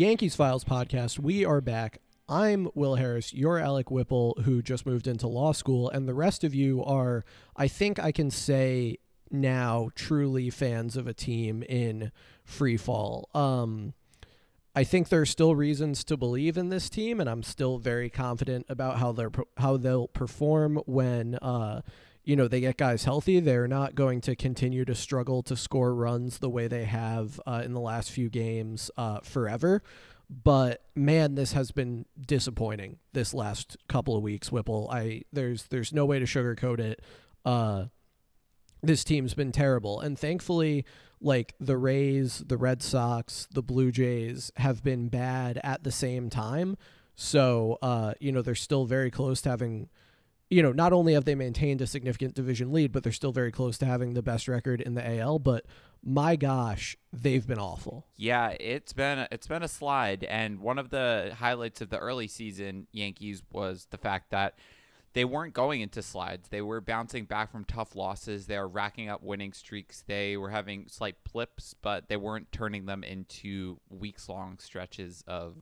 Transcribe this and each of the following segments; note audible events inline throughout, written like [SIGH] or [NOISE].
Yankees Files podcast. We are back. I'm Will Harris. You're Alec Whipple, who just moved into law school, and the rest of you are, I think I can say now, truly fans of a team in free fall. Um, I think there are still reasons to believe in this team, and I'm still very confident about how they're how they'll perform when uh, you know they get guys healthy. They're not going to continue to struggle to score runs the way they have uh, in the last few games uh, forever. But man, this has been disappointing this last couple of weeks. Whipple, I there's there's no way to sugarcoat it. Uh, this team's been terrible, and thankfully like the Rays, the Red Sox, the Blue Jays have been bad at the same time. So, uh, you know, they're still very close to having, you know, not only have they maintained a significant division lead, but they're still very close to having the best record in the AL. But my gosh, they've been awful. Yeah, it's been it's been a slide, and one of the highlights of the early season Yankees was the fact that they weren't going into slides. They were bouncing back from tough losses. They were racking up winning streaks. They were having slight blips, but they weren't turning them into weeks long stretches of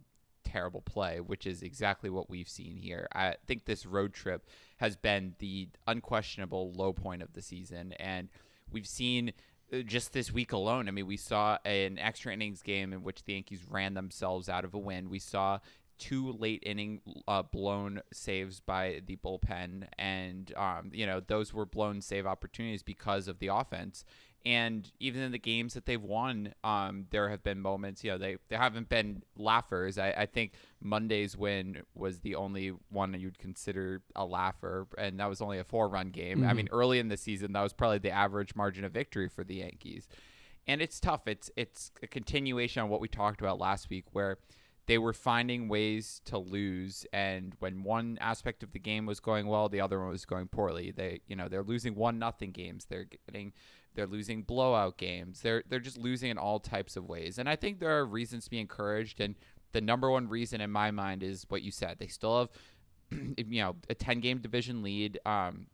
terrible play, which is exactly what we've seen here. I think this road trip has been the unquestionable low point of the season. And we've seen uh, just this week alone, I mean, we saw an extra innings game in which the Yankees ran themselves out of a win. We saw two late inning uh, blown saves by the bullpen, and um, you know those were blown save opportunities because of the offense. And even in the games that they've won, um, there have been moments. You know, they they haven't been laughers. I, I think Monday's win was the only one that you'd consider a laugher, and that was only a four run game. Mm-hmm. I mean, early in the season, that was probably the average margin of victory for the Yankees. And it's tough. It's it's a continuation on what we talked about last week, where they were finding ways to lose and when one aspect of the game was going well the other one was going poorly they you know they're losing one nothing games they're getting they're losing blowout games they're they're just losing in all types of ways and i think there are reasons to be encouraged and the number one reason in my mind is what you said they still have [CLEARS THROAT] you know a 10 game division lead um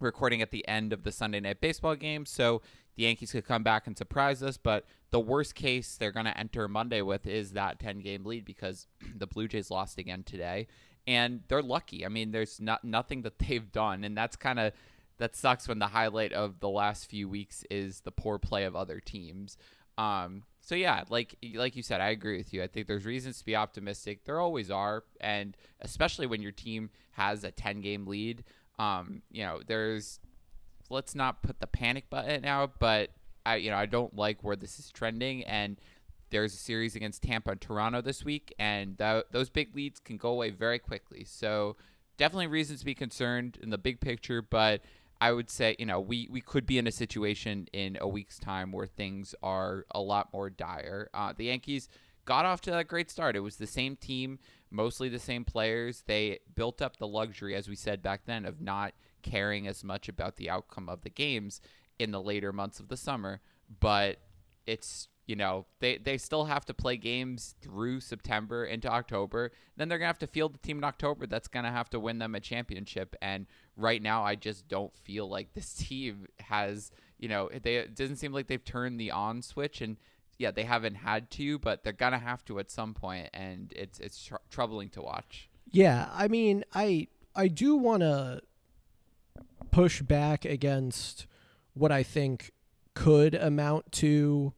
recording at the end of the Sunday night baseball game. So the Yankees could come back and surprise us. But the worst case they're going to enter Monday with is that 10 game lead because [CLEARS THROAT] the Blue Jays lost again today. And they're lucky. I mean, there's not nothing that they've done. And that's kind of that sucks when the highlight of the last few weeks is the poor play of other teams. Um, so yeah, like like you said, I agree with you. I think there's reasons to be optimistic. There always are, and especially when your team has a 10 game lead. Um, you know, there's let's not put the panic button out, but I you know, I don't like where this is trending and there's a series against Tampa and Toronto this week and th- those big leads can go away very quickly. So, definitely reasons to be concerned in the big picture, but I would say, you know, we, we could be in a situation in a week's time where things are a lot more dire. Uh, the Yankees got off to a great start. It was the same team, mostly the same players. They built up the luxury, as we said back then, of not caring as much about the outcome of the games in the later months of the summer. But it's you know they they still have to play games through September into October. Then they're gonna have to field the team in October that's gonna have to win them a championship. And right now, I just don't feel like this [LAUGHS] team has you know they it doesn't seem like they've turned the on switch and yeah, they haven't had to, but they're gonna have to at some point, and it's it's tr- troubling to watch. Yeah, I mean, I I do want to push back against what I think could amount to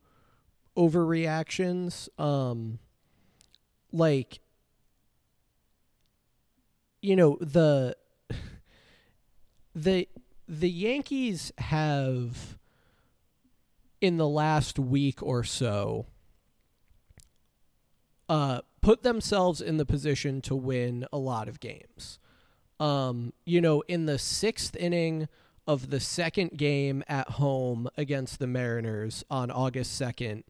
overreactions. Um, like, you know, the [LAUGHS] the the Yankees have in the last week or so uh, put themselves in the position to win a lot of games. Um, you know, in the sixth inning of the second game at home against the Mariners on August 2nd,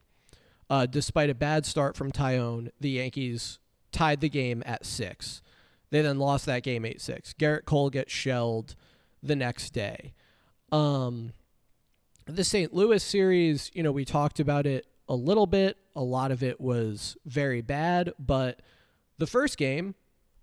uh, despite a bad start from Taillon, the Yankees tied the game at six. They then lost that game 8 6. Gerrit Cole gets shelled the next day. Um, the St. Louis series, you know, we talked about it a little bit. A lot of it was very bad, but the first game,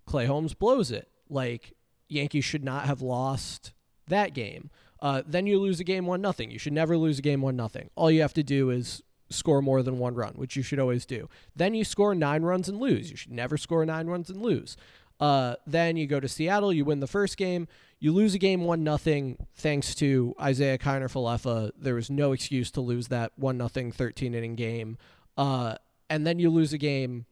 Clay Holmes blows it. Like Yankees should not have lost that game. Uh, then you lose a game one nothing. You should never lose a game one nothing. All you have to do is score more than one run, which you should always do. Then you score nine runs and lose. You should never score nine runs and lose. Uh, then you go to Seattle, you win the first game, you lose a game one nothing thanks to Isaiah Kiner Falefa. There was no excuse to lose that one nothing 13 inning game. Uh, and then you lose a game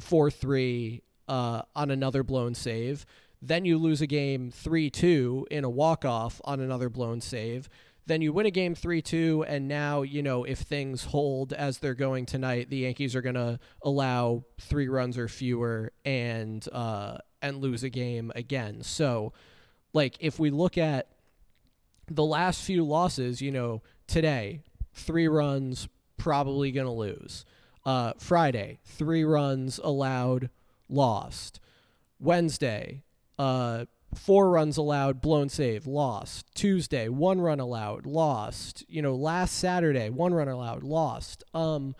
four three uh, on another blown save. Then you lose a game 3 2 in a walk off on another blown save. Then you win a game 3 2, and now, you know, if things hold as they're going tonight, the Yankees are going to allow three runs or fewer and, uh, and lose a game again. So, like, if we look at the last few losses, you know, today, three runs, probably going to lose. Uh, Friday, three runs allowed, lost. Wednesday, uh, four runs allowed, blown save, lost. Tuesday, one run allowed, lost. You know, last Saturday, one run allowed, lost. Um,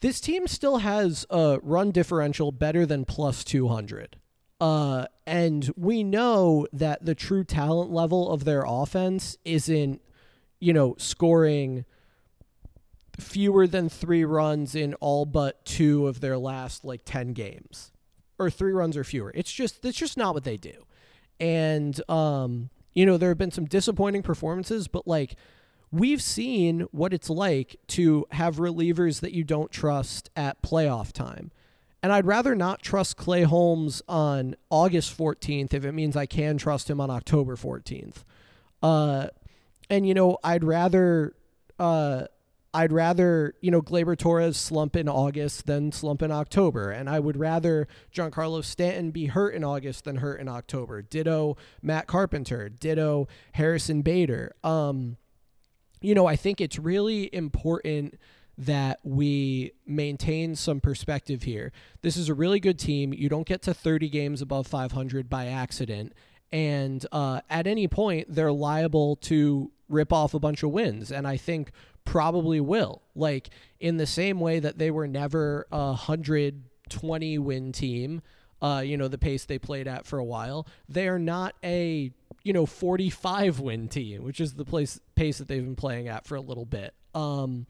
this team still has a run differential better than plus 200. Uh, and we know that the true talent level of their offense isn't, you know, scoring fewer than three runs in all but two of their last like 10 games or three runs or fewer. It's just it's just not what they do. And um, you know, there have been some disappointing performances, but like we've seen what it's like to have relievers that you don't trust at playoff time. And I'd rather not trust Clay Holmes on August 14th if it means I can trust him on October 14th. Uh, and you know, I'd rather uh, I'd rather, you know, Gleyber Torres slump in August than slump in October. And I would rather Giancarlo Stanton be hurt in August than hurt in October. Ditto Matt Carpenter. Ditto Harrison Bader. Um, you know, I think it's really important that we maintain some perspective here. This is a really good team. You don't get to 30 games above 500 by accident. And uh, at any point, they're liable to rip off a bunch of wins. And I think probably will. Like in the same way that they were never a 120 win team, uh, you know, the pace they played at for a while, they are not a, you know, 45 win team, which is the place pace that they've been playing at for a little bit. Um,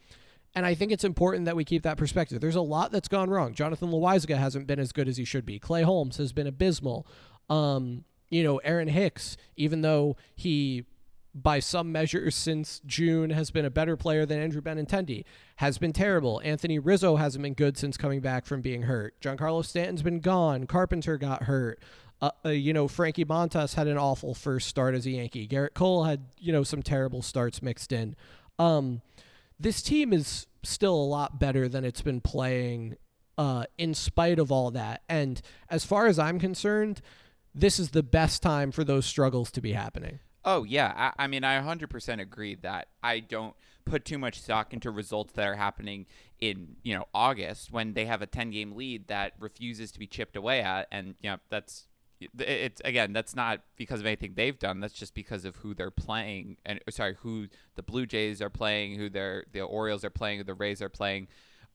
and I think it's important that we keep that perspective. There's a lot that's gone wrong. Jonathan Loáisiga hasn't been as good as he should be. Clay Holmes has been abysmal. Um, you know, Aaron Hicks, even though he by some measures since June has been a better player than Andrew Benintendi, has been terrible. Anthony Rizzo hasn't been good since coming back from being hurt. Giancarlo Stanton's been gone. Carpenter got hurt. Uh, uh, you know, Frankie Montas had an awful first start as a Yankee. Gerrit Cole had, you know, some terrible starts mixed in. Um, this team is still a lot better than it's been playing uh, in spite of all that. And as far as I'm concerned, this is the best time for those struggles to be happening. Oh yeah, I, I, mean I 100% agree that I don't put too much stock into results that are happening in you know August when they have a 10 game lead that refuses to be chipped away at, and you know that's it's again that's not because of anything they've done. That's just because of who they're playing and sorry who the Blue Jays are playing, who they're the Orioles are playing, who the Rays are playing.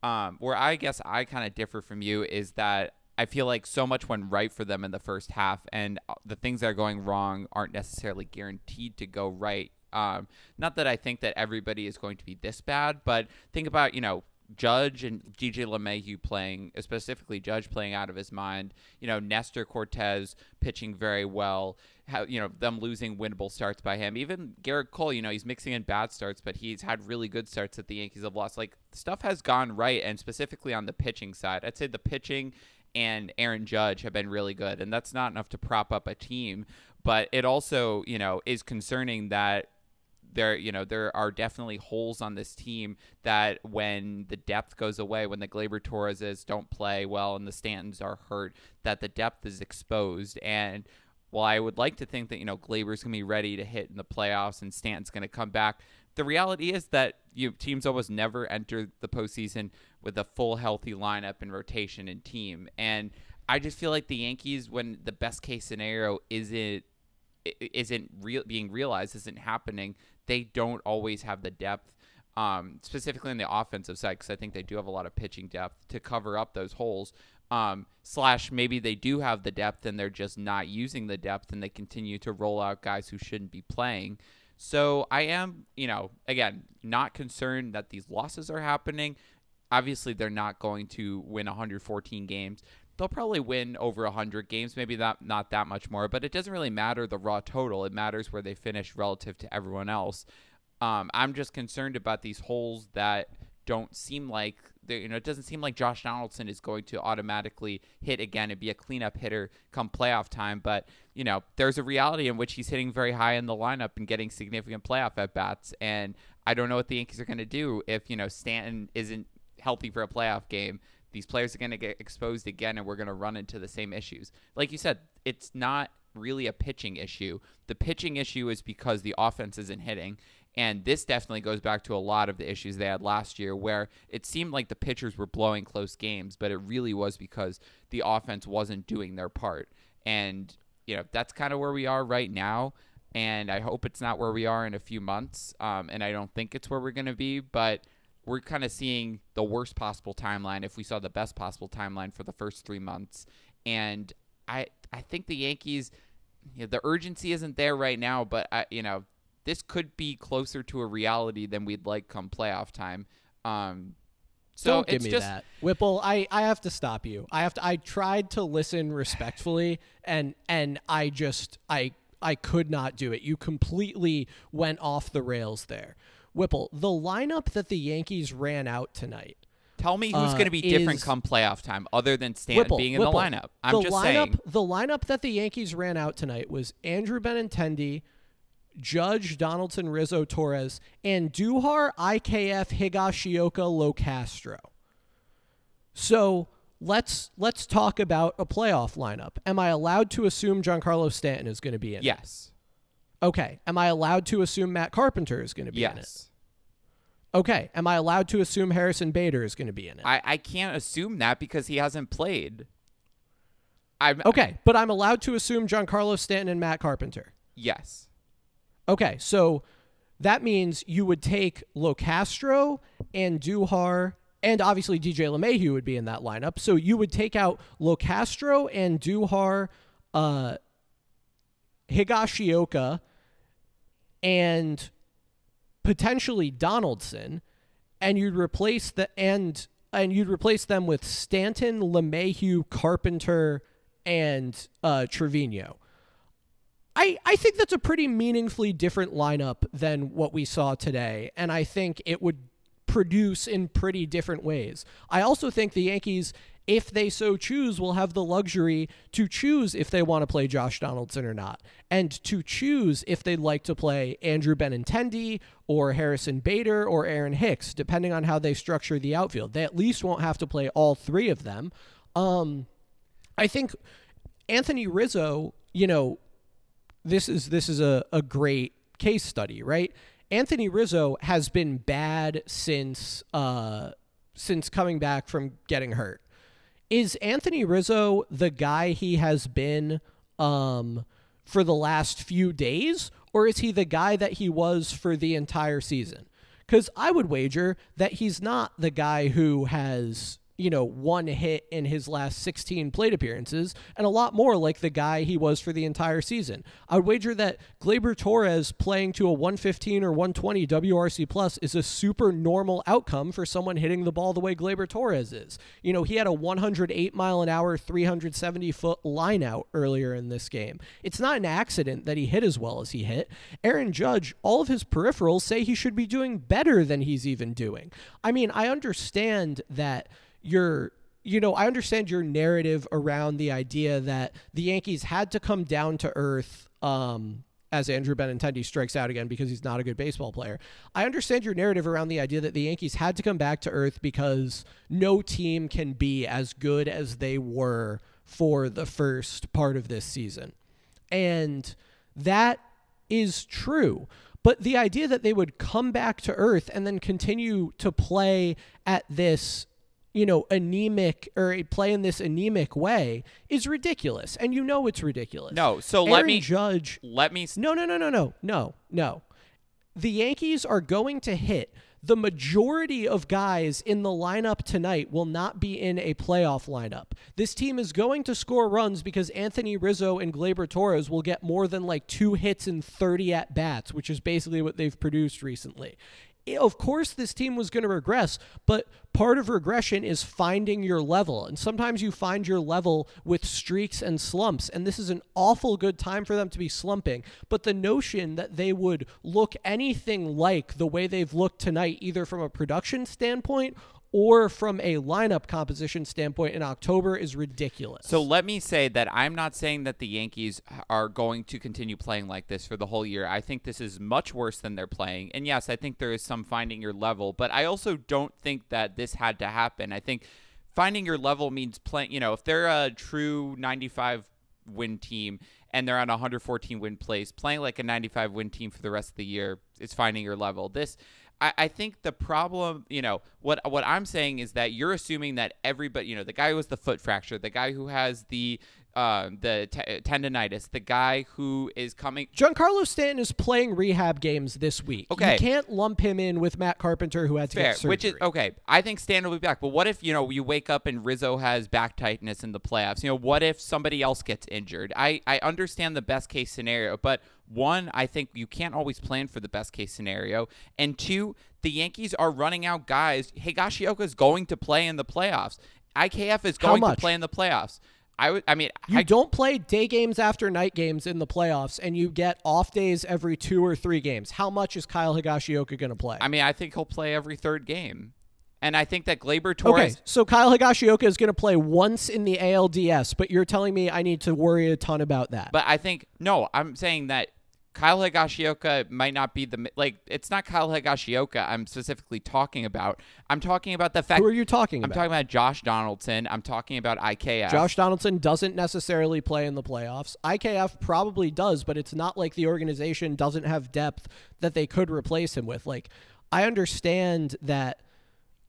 Um, where I guess I kind of differ from you is that I feel like so much went right for them in the first half, and uh, the things that are going wrong aren't necessarily guaranteed to go right. Um, not that I think that everybody is going to be this bad, but think about you know Judge and DJ LeMahieu playing, specifically Judge playing out of his mind. You know Nestor Cortes pitching very well. How you know them losing winnable starts by him. Even Gerrit Cole, you know he's mixing in bad starts, but he's had really good starts that the Yankees have lost. Like stuff has gone right, and specifically on the pitching side, I'd say the pitching and Aaron Judge have been really good, and that's not enough to prop up a team. But it also, you know, is concerning that there, you know, there are definitely holes on this team that when the depth goes away, when the Gleyber Torreses don't play well and the Stantons are hurt, that the depth is exposed. And while I would like to think that you know Gleyber's gonna be ready to hit in the playoffs and Stanton's gonna come back, the reality is that you teams almost never enter the postseason with a full healthy lineup and rotation and team. And I just feel like the Yankees, when the best case scenario isn't isn't real being realized, isn't happening, they don't always have the depth. Um, specifically on the offensive side, because I think they do have a lot of pitching depth to cover up those holes. Um, slash, maybe they do have the depth and they're just not using the depth, and they continue to roll out guys who shouldn't be playing. So I am, you know, again, not concerned that these losses are happening. Obviously, they're not going to win 114 games. They'll probably win over 100 games, maybe not not that much more, but it doesn't really matter the raw total. It matters where they finish relative to everyone else. Um, I'm just concerned about these holes that don't seem like you know it doesn't seem like Josh Donaldson is going to automatically hit again and be a cleanup hitter come playoff time. But you know there's a reality in which he's hitting very high in the lineup and getting significant playoff at bats. And I don't know what the Yankees are going to do if you know Stanton isn't healthy for a playoff game. These players are going to get exposed again, and we're going to run into the same issues. Like you said, it's not really a pitching issue. The pitching issue is because the offense isn't hitting. And this definitely goes back to a lot of the issues they had last year, where it seemed like the pitchers were blowing close games, but it really was because the offense wasn't doing their part. And, you know, that's kind of where we are right now. And I hope it's not where we are in a few months. Um, and I don't think it's where we're going to be, but we're kind of seeing the worst possible timeline if we saw the best possible timeline for the first three months. And I, I think the Yankees, you know, the urgency isn't there right now, but I, you know, this could be closer to a reality than we'd like come playoff time. Um, so Don't give it's me just that, Whipple. I, I have to stop you. I have to. I tried to listen respectfully, and and I just I I could not do it. You completely went off the rails there, Whipple. The lineup that the Yankees ran out tonight. tell me who's uh, going to be different come playoff time, other than Stanton Whipple, being in Whipple, the lineup. I'm the just lineup, saying. The lineup that the Yankees ran out tonight was Andrew Benintendi, Judge Donaldson, Rizzo, Torres, Andújar, IKF, Higashioka, Locastro. So let's let's talk about a playoff lineup. Am I allowed to assume Giancarlo Stanton is going to be in? it? Yes. Okay. Am I allowed to assume Matt Carpenter is going to be in it? Yes. Okay. Am I allowed to assume Harrison Bader is going to be in it? I, I can't assume that because he hasn't played. I'm okay, but I'm allowed to assume Giancarlo Stanton and Matt Carpenter. Yes. Okay, so that means you would take Locastro Andújar, and obviously DJ LeMahieu would be in that lineup. So you would take out Locastro Andújar, uh, Higashioka, and potentially Donaldson, and you'd replace the and and you'd replace them with Stanton, LeMahieu, Carpenter, and uh, Trevino. I, I think that's a pretty meaningfully different lineup than what we saw today, and I think it would produce in pretty different ways. I also think the Yankees, if they so choose, will have the luxury to choose if they want to play Josh Donaldson or not, and to choose if they'd like to play Andrew Benintendi or Harrison Bader or Aaron Hicks, depending on how they structure the outfield. They at least won't have to play all three of them. Um, I think Anthony Rizzo, you know, this is this is a, a great case study, right? Anthony Rizzo has been bad since uh since coming back from getting hurt. Is Anthony Rizzo the guy he has been um for the last few days or is he the guy that he was for the entire season? Cuz I would wager that he's not the guy who has you know, one hit in his last 16 plate appearances, and a lot more like the guy he was for the entire season. I would wager that Gleyber Torres playing to a 115 or 120 WRC plus is a super normal outcome for someone hitting the ball the way Gleyber Torres is. You know, he had a 108 mile an hour, 370 foot line out earlier in this game. It's not an accident that he hit as well as he hit. Aaron Judge, all of his peripherals say he should be doing better than he's even doing. I mean, I understand that your you know, I understand your narrative around the idea that the Yankees had to come down to earth um, as Andrew Benintendi strikes out again because he's not a good baseball player. I understand your narrative around the idea that the Yankees had to come back to earth because no team can be as good as they were for the first part of this season. And that is true. But the idea that they would come back to earth and then continue to play at this you know, anemic or play in this anemic way is ridiculous. And you know it's ridiculous. No, so Aaron let me Judge. let me No, no, no, no, no, no, no. The Yankees are going to hit the majority of guys in the lineup tonight will not be in a playoff lineup. This team is going to score runs because Anthony Rizzo and Gleyber Torres will get more than like two hits in 30 at bats, which is basically what they've produced recently of course this team was going to regress, but part of regression is finding your level. And sometimes you find your level with streaks and slumps. And this is an awful good time for them to be slumping. But the notion that they would look anything like the way they've looked tonight, either from a production standpoint or from a lineup composition standpoint in October is ridiculous. So let me say that I'm not saying that the Yankees are going to continue playing like this for the whole year. I think this is much worse than they're playing. And yes, I think there is some finding your level, but I also don't think that this had to happen. I think finding your level means playing, you know, if they're a true 95 win team and they're on a 114 win place, playing like a 95 win team for the rest of the year is finding your level. This I, I think the problem, you know, what what I'm saying is that you're assuming that everybody, you know, the guy who has the foot fracture, the guy who has the uh, the t- tendonitis, the guy who is coming. Giancarlo Stanton is playing rehab games this week. Okay, you can't lump him in with Matt Carpenter, who had to Fair, get surgery. Which is okay. I think Stanton will be back. But what if you know you wake up and Rizzo has back tightness in the playoffs? You know, what if somebody else gets injured? I I understand the best case scenario, but one, I think you can't always plan for the best case scenario, and two, the Yankees are running out guys. Higashioka is going to play in the playoffs. IKF is going to play in the playoffs. I would. I mean, you I, don't play day games after night games in the playoffs, and you get off days every two or three games. How much is Kyle Higashioka going to play? I mean, I think he'll play every third game, and I think that Gleyber Torres. Okay, so Kyle Higashioka is going to play once in the ALDS, but you're telling me I need to worry a ton about that. But I think no, I'm saying that Kyle Higashioka might not be the like. It's not Kyle Higashioka. I'm specifically talking about. I'm talking about the fact. Who are you talking about? I'm about? talking about Josh Donaldson. I'm talking about IKF. Josh Donaldson doesn't necessarily play in the playoffs. IKF probably does, but it's not like the organization doesn't have depth that they could replace him with. Like, I understand that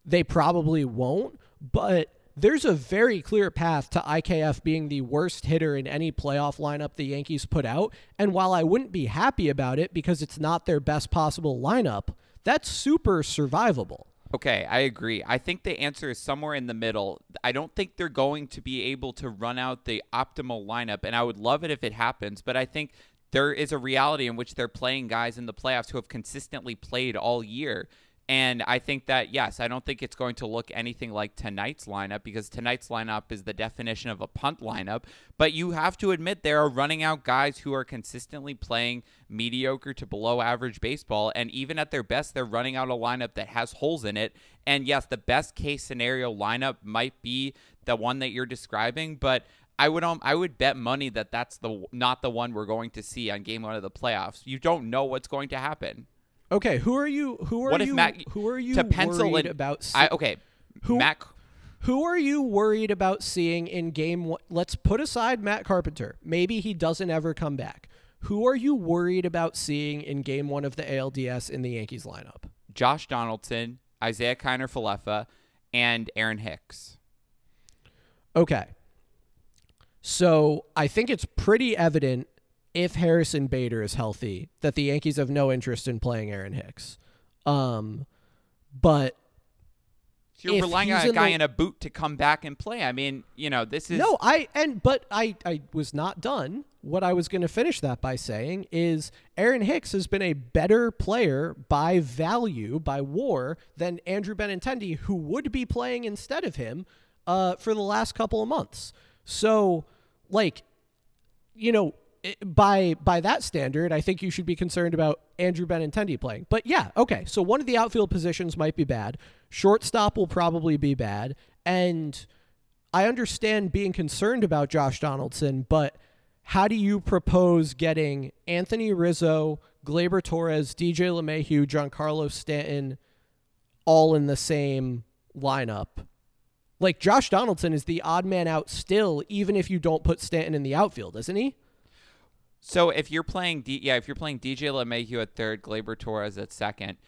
they probably won't, but there's a very clear path to IKF being the worst hitter in any playoff lineup the Yankees put out. And while I wouldn't be happy about it because it's not their best possible lineup, that's super survivable. Okay, I agree. I think the answer is somewhere in the middle. I don't think they're going to be able to run out the optimal lineup, and I would love it if it happens, but I think there is a reality in which they're playing guys in the playoffs who have consistently played all year. And I think that, yes, I don't think it's going to look anything like tonight's lineup because tonight's lineup is the definition of a punt lineup. But you have to admit there are running out guys who are consistently playing mediocre to below average baseball. And even at their best, they're running out a lineup that has holes in it. And yes, the best case scenario lineup might be the one that you're describing, but I would um I would bet money that that's the not the one we're going to see on game one of the playoffs. You don't know what's going to happen. Okay, who are you? Who are what you? Who are you to pencil worried in, about? I, okay, who, Matt. Who are you worried about seeing in game one? Let's put aside Matt Carpenter. Maybe he doesn't ever come back. Who are you worried about seeing in game one of the ALDS in the Yankees lineup? Josh Donaldson, Isaiah Kiner Falefa, and Aaron Hicks. Okay. So I think it's pretty evident if Harrison Bader is healthy, that the Yankees have no interest in playing Aaron Hicks. Um, but so you're relying on a guy in, the, in, a boot to come back and play. I mean, you know, this is no. I and but I I was not done. What I was going to finish that by saying is Aaron Hicks has been a better player by value by WAR than Andrew Benintendi, who would be playing instead of him uh, for the last couple of months. So, like, you know, Eh, by by that standard, I think you should be concerned about Andrew Benintendi playing. But yeah, okay. So one of the outfield positions might be bad. Shortstop will probably be bad, and I understand being concerned about Josh Donaldson, but how do you propose getting Anthony Rizzo, Gleyber Torres, DJ LeMahieu, Giancarlo Stanton all in the same lineup? Like Josh Donaldson is the odd man out still, even if you don't put Stanton in the outfield, isn't he? So if you're playing, D- yeah, if you're playing DJ LeMahieu at third, Gleyber Torres at second,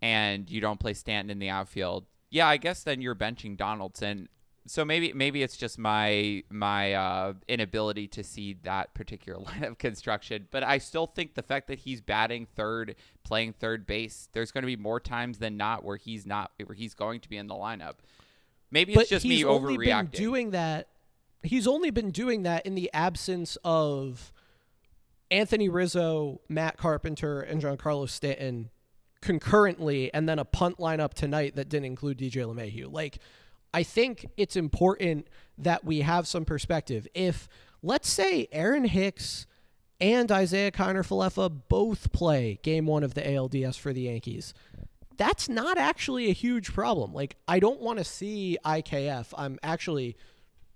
and you don't play Stanton in the outfield, yeah, I guess then you're benching Donaldson. so maybe maybe it's just my my uh, inability to see that particular [LAUGHS] line of construction. But I still think the fact that he's batting third, playing third base, there's going to be more times than not where he's not where he's going to be in the lineup. Maybe but it's just he's me only overreacting. been doing that. He's only been doing that in the absence of Anthony Rizzo, Matt Carpenter, and Giancarlo Stanton concurrently, and then a punt lineup tonight that didn't include DJ LeMahieu. Like, I think it's important that we have some perspective. If let's say Aaron Hicks and Isaiah Kiner Falefa both play game one of the ALDS for the Yankees, that's not actually a huge problem. Like, I don't want to see IKF. I'm actually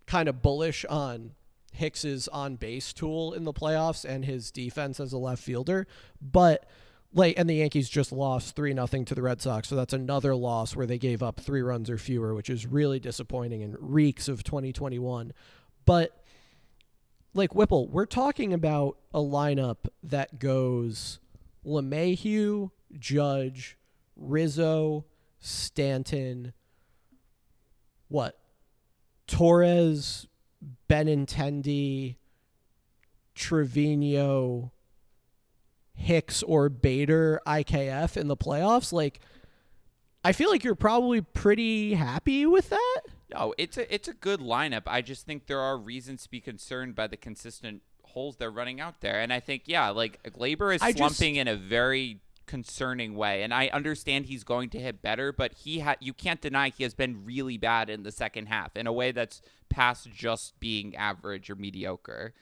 kind of bullish on Hicks's on base tool in the playoffs and his defense as a left fielder, but like and the Yankees just lost 3 nothing to the Red Sox, so that's another loss where they gave up 3 runs or fewer, which is really disappointing and reeks of 2021. But like Whipple, we're talking about a lineup that goes LeMahieu, Judge, Rizzo, Stanton, what? Torres, Benintendi, Trevino, Hicks or Bader IKF in the playoffs, like I feel like you're probably pretty happy with that. No, it's a it's a good lineup. I just think there are reasons to be concerned by the consistent holes they're running out there. And I think yeah, like Gleyber is slumping just- in a very concerning way. And I understand he's going to hit better, but he ha- you can't deny he has been really bad in the second half in a way that's past just being average or mediocre.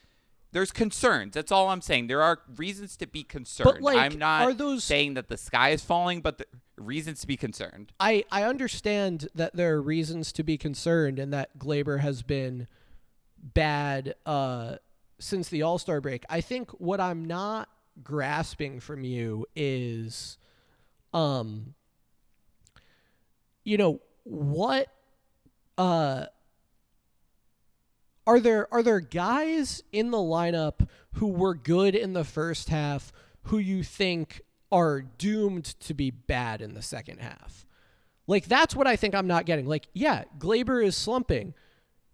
There's concerns. That's all I'm saying. There are reasons to be concerned. like, I'm not are those- saying that the sky is falling, but the reasons to be concerned. I, I understand that there are reasons to be concerned and that Gleyber has been bad uh, since the All Star break. I think what I'm not grasping from you is, um, you know, what uh, are there are there guys in the lineup who were good in the first half who you think are doomed to be bad in the second half? Like that's what I think I'm not getting. Like, yeah, Gleyber is slumping.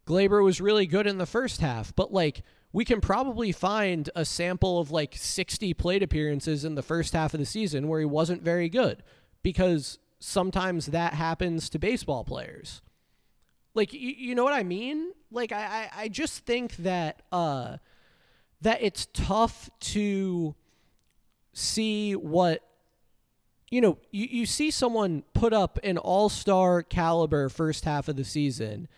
Gleyber was really good in the first half, but like we can probably find a sample of like 60 plate appearances in the first half of the season where he wasn't very good because sometimes that happens to baseball players. Like you, you know what I mean? Like I, I, I just think that uh that it's tough to see what you know, you, you see someone put up an all star caliber first half of the season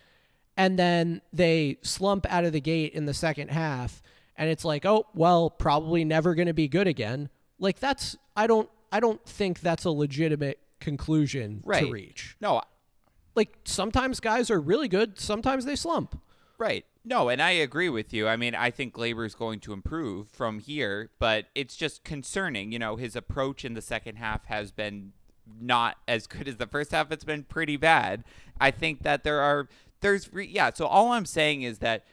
and then they slump out of the gate in the second half and it's like, oh, well, probably never gonna be good again. Like that's I don't I don't think that's a legitimate conclusion Right. to reach. No, Like sometimes guys are really good, sometimes they slump. Right. No, and I agree with you. I mean, I think Gleyber is going to improve from here, but it's just concerning. You know, his approach in the second half has been not as good as the first half. It's been pretty bad. I think that there are there's re- yeah. So all I'm saying is that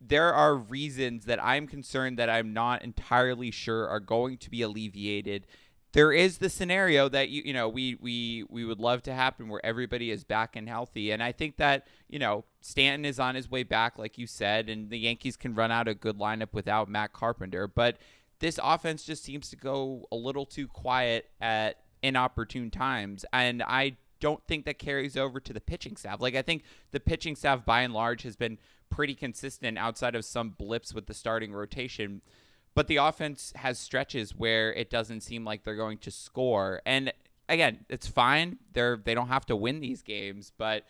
there are reasons that I'm concerned that I'm not entirely sure are going to be alleviated. There is the scenario that you you know we we we would love to happen where everybody is back and healthy, and I think that you know Stanton is on his way back, like you said, and the Yankees can run out a good lineup without Matt Carpenter, but this offense just seems to go a little too quiet at inopportune times, and I don't think that carries over to the pitching staff. Like I think the pitching staff by and large has been pretty consistent outside of some blips with the starting rotation. But the offense has stretches where it doesn't seem like they're going to score. And again, it's fine. They're they don't have to win these games, but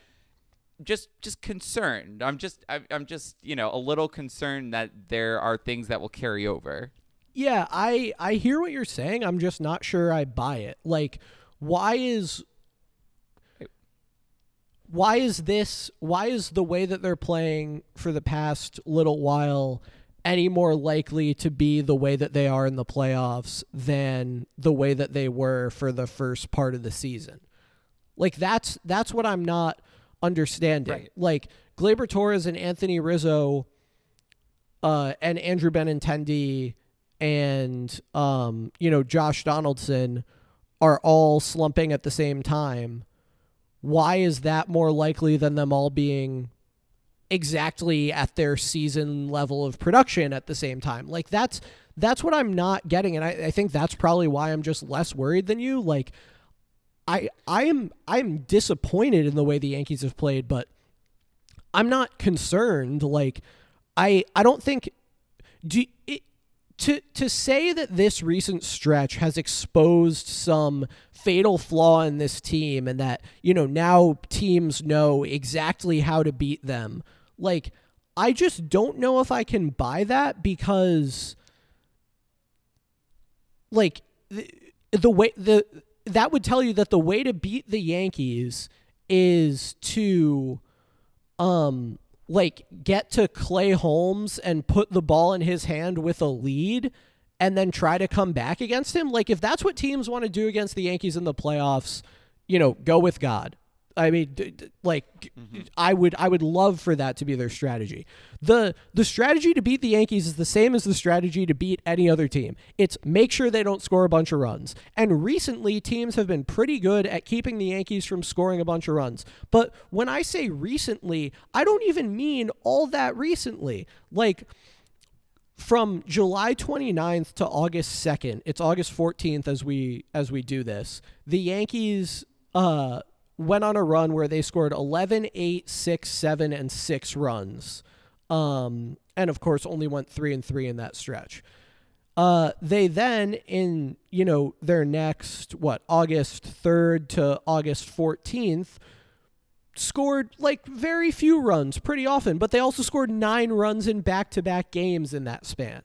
just just concerned. I'm just I'm, just, you know, a little concerned that there are things that will carry over. Yeah, I I hear what you're saying. I'm just not sure I buy it. Like why is why is this why is the way that they're playing for the past little while any more likely to be the way that they are in the playoffs than the way that they were for the first part of the season? Like that's that's what I'm not understanding. Right. Like Gleyber Torres and Anthony Rizzo uh, and Andrew Benintendi and um, you know Josh Donaldson are all slumping at the same time. Why is that more likely than them all being exactly at their season level of production at the same time. Like that's that's what I'm not getting, and I, I think that's probably why I'm just less worried than you. Like I I am I'm disappointed in the way the Yankees have played, but I'm not concerned. Like I I don't think do to to say that this recent stretch has exposed some fatal flaw in this team and that you know now teams know exactly how to beat them like i just don't know if i can buy that because like the, the way the that would tell you that the way to beat the yankees is to um like get to Clay Holmes and put the ball in his hand with a lead and then try to come back against him. Like if that's what teams want to do against the Yankees in the playoffs, you know, go with God. I mean, d- d- like mm-hmm. I would I would love for that to be their strategy. the The strategy to beat the Yankees is the same as the strategy to beat any other team. It's make sure they don't score a bunch of runs. And recently, teams have been pretty good at keeping the Yankees from scoring a bunch of runs. But when I say recently, I don't even mean all that recently. Like from July 29th to August 2nd, it's August 14th as we as we do this. The Yankees uh went on a run where they scored 11, 8, 6, 7, and 6 runs. Um, and of course, only went 3 and 3 in that stretch. Uh, they then, in, you know, their next, what, August 3rd to August 14th, scored like very few runs pretty often, but they also scored nine runs in back to back games in that span.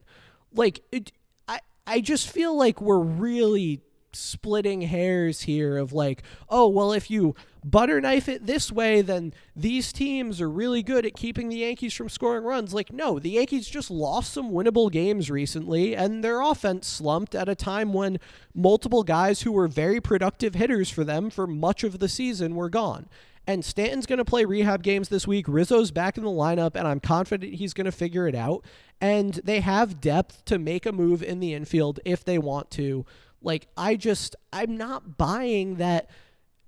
Like, it, I, I just feel like we're really splitting hairs here of like, oh, well, if you butter knife it this way, then these teams are really good at keeping the Yankees from scoring runs. Like, no, the Yankees just lost some winnable games recently, and their offense slumped at a time when multiple guys who were very productive hitters for them for much of the season were gone. And Stanton's going to play rehab games this week. Rizzo's back in the lineup, and I'm confident he's going to figure it out. And they have depth to make a move in the infield if they want to. Like, I just, I'm not buying that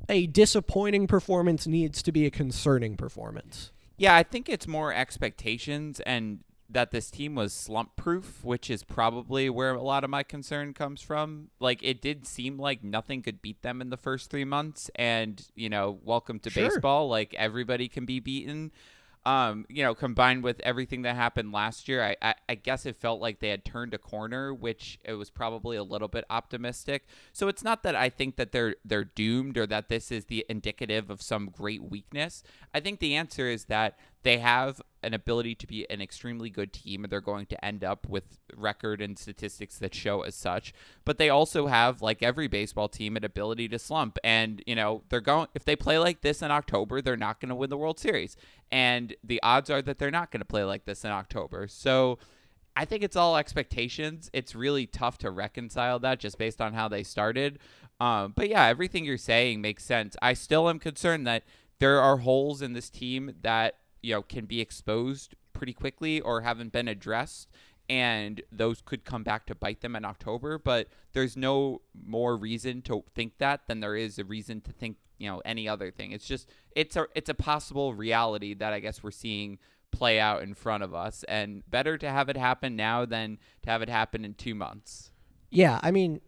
a disappointing performance needs to be a concerning performance. Yeah, I think it's more expectations and that this team was slump proof, which is probably where a lot of my concern comes from. Like it did seem like nothing could beat them in the first 3 months and, you know, welcome to sure. baseball, like everybody can be beaten um, you know, combined with everything that happened last year, I, I, I, guess it felt like they had turned a corner, which it was probably a little bit optimistic. So it's not that I think that they're they're doomed or that this is the indicative of some great weakness. I think the answer is that they have an ability to be an extremely good team and they're going to end up with record and statistics that show as such but they also have like every baseball team an ability to slump and you know they're going if they play like this in October they're not going to win the World Series and the odds are that they're not going to play like this in October so I think it's all expectations. It's really tough to reconcile that just based on how they started. Um, but yeah, everything you're saying makes sense. I still am concerned that there are holes in this team that you know can be exposed pretty quickly or haven't been addressed and those could come back to bite them in October but there's no more reason to think that than there is a reason to think you know any other thing. It's just it's a it's a possible reality that I guess we're seeing play out in front of us and better to have it happen now than to have it happen in 2 months. Yeah i mean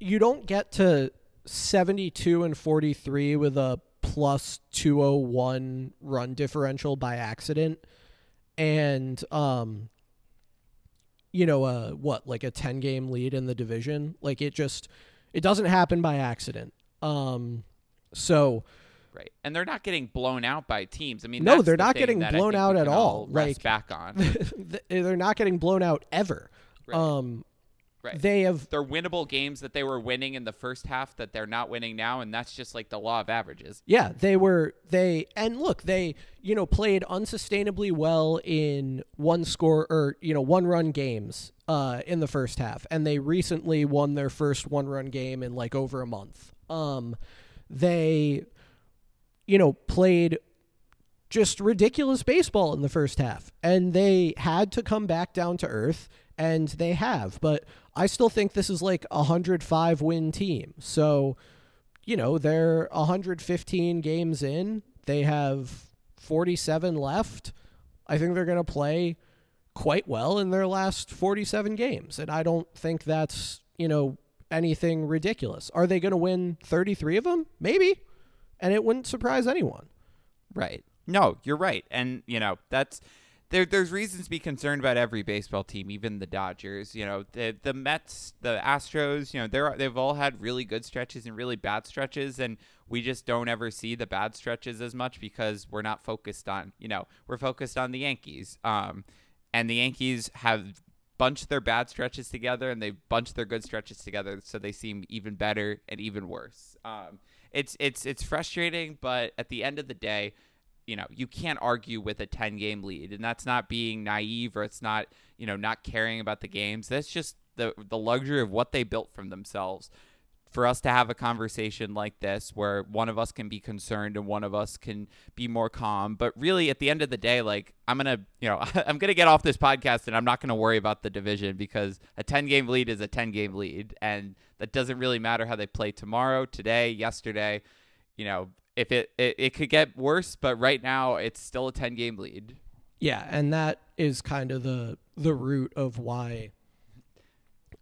you don't get to 72 and 43 with a plus 201 run differential by accident. And um you know uh what like a 10 game lead in the division? Like it just it doesn't happen by accident. Um so right. And they're not getting blown out by teams. I mean no they're the not getting blown out at all. like back on. [LAUGHS] they're not getting blown out ever. Right. um Right. They have they're winnable games that they were winning in the first half that they're not winning now, and that's just like the law of averages. Yeah, they were they and look, they you know played unsustainably well in one score or you know one run games uh, in the first half, and they recently won their first one run game in like over a month. Um, they you know played just ridiculous baseball in the first half, and they had to come back down to earth and they have. But I still think this is like a 105 win team. So, you know, they're 115 games in. They have 47 left. I think they're going to play quite well in their last 47 games. And I don't think that's, you know, anything ridiculous. Are they going to win 33 of them? Maybe. And it wouldn't surprise anyone. Right. No, you're right. And, you know, that's there there's reasons to be concerned about every baseball team, even the Dodgers. You know, the the Mets, the Astros. You know, they're they've all had really good stretches and really bad stretches, and we just don't ever see the bad stretches as much because we're not focused on. You know, we're focused on the Yankees. Um, and the Yankees have bunched their bad stretches together and they've bunched their good stretches together, so they seem even better and even worse. Um, it's it's it's frustrating, but at the end of the day you know, you can't argue with a 10 game lead. And that's not being naive or it's not, you know, not caring about the games. That's just the the luxury of what they built from themselves. For us to have a conversation like this where one of us can be concerned and one of us can be more calm. But really at the end of the day, like I'm gonna you know, [LAUGHS] I'm gonna get off this podcast and I'm not gonna worry about the division because a ten game lead is a ten game lead and that doesn't really matter how they play tomorrow, today, yesterday. You know, if it, it it could get worse, but right now it's still a 10 game lead. Yeah, and that is kind of the the root of why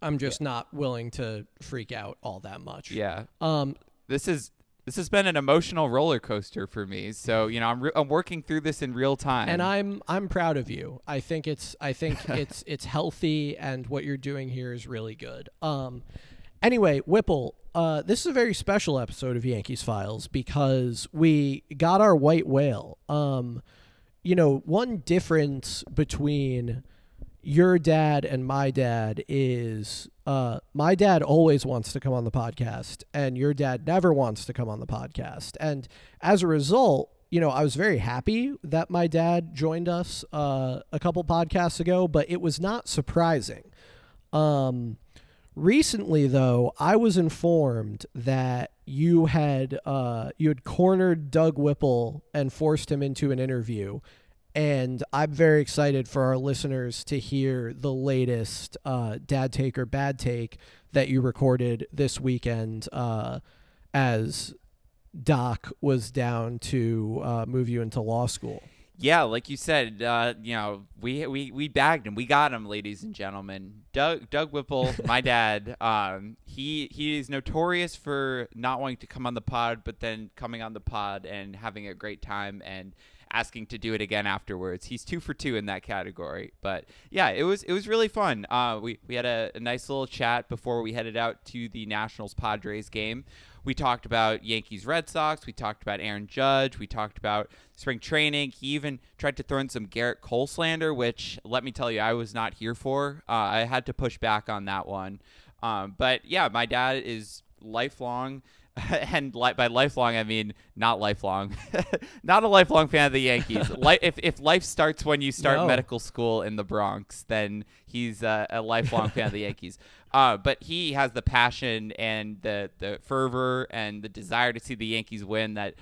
I'm just yeah. not willing to freak out all that much. Yeah. Um this is this has been an emotional roller coaster for me. So, you know, I'm re- I'm working through this in real time. And I'm I'm proud of you. I think it's I think [LAUGHS] it's it's healthy and what you're doing here is really good. Um anyway, Whipple, uh, this is a very special episode of Yankees Files because we got our white whale. Um, you know, one difference between your dad and my dad is uh, my dad always wants to come on the podcast, and your dad never wants to come on the podcast. And as a result, you know, I was very happy that my dad joined us uh, a couple podcasts ago, but it was not surprising. Um, Recently, though, I was informed that you had uh, you had cornered Doug Whipple and forced him into an interview, and I'm very excited for our listeners to hear the latest uh, dad take or bad take that you recorded this weekend uh, as Doc was down to uh, move you into law school yeah, like you said, uh, you know, we we we bagged him. We got him, ladies and gentlemen. Doug Doug Whipple, my [LAUGHS] dad. Um, he he is notorious for not wanting to come on the pod, but then coming on the pod and having a great time and asking to do it again afterwards. He's two for two in that category. But yeah, it was it was really fun. Uh, we we had a, a nice little chat before we headed out to the Nationals Padres game. We talked about Yankees Red Sox. We talked about Aaron Judge. We talked about spring training. He even tried to throw in some Gerrit Cole slander, which let me tell you, I was not here for. Uh, I had to push back on that one. Um, but yeah, my dad is lifelong. [LAUGHS] and li- by lifelong, I mean not lifelong, [LAUGHS] not a lifelong fan of the Yankees. [LAUGHS] Li- if if life starts when you start no. medical school in the Bronx, then he's uh, a lifelong fan of the Yankees. Uh, but he has the passion and the the fervor and the desire to see the Yankees win that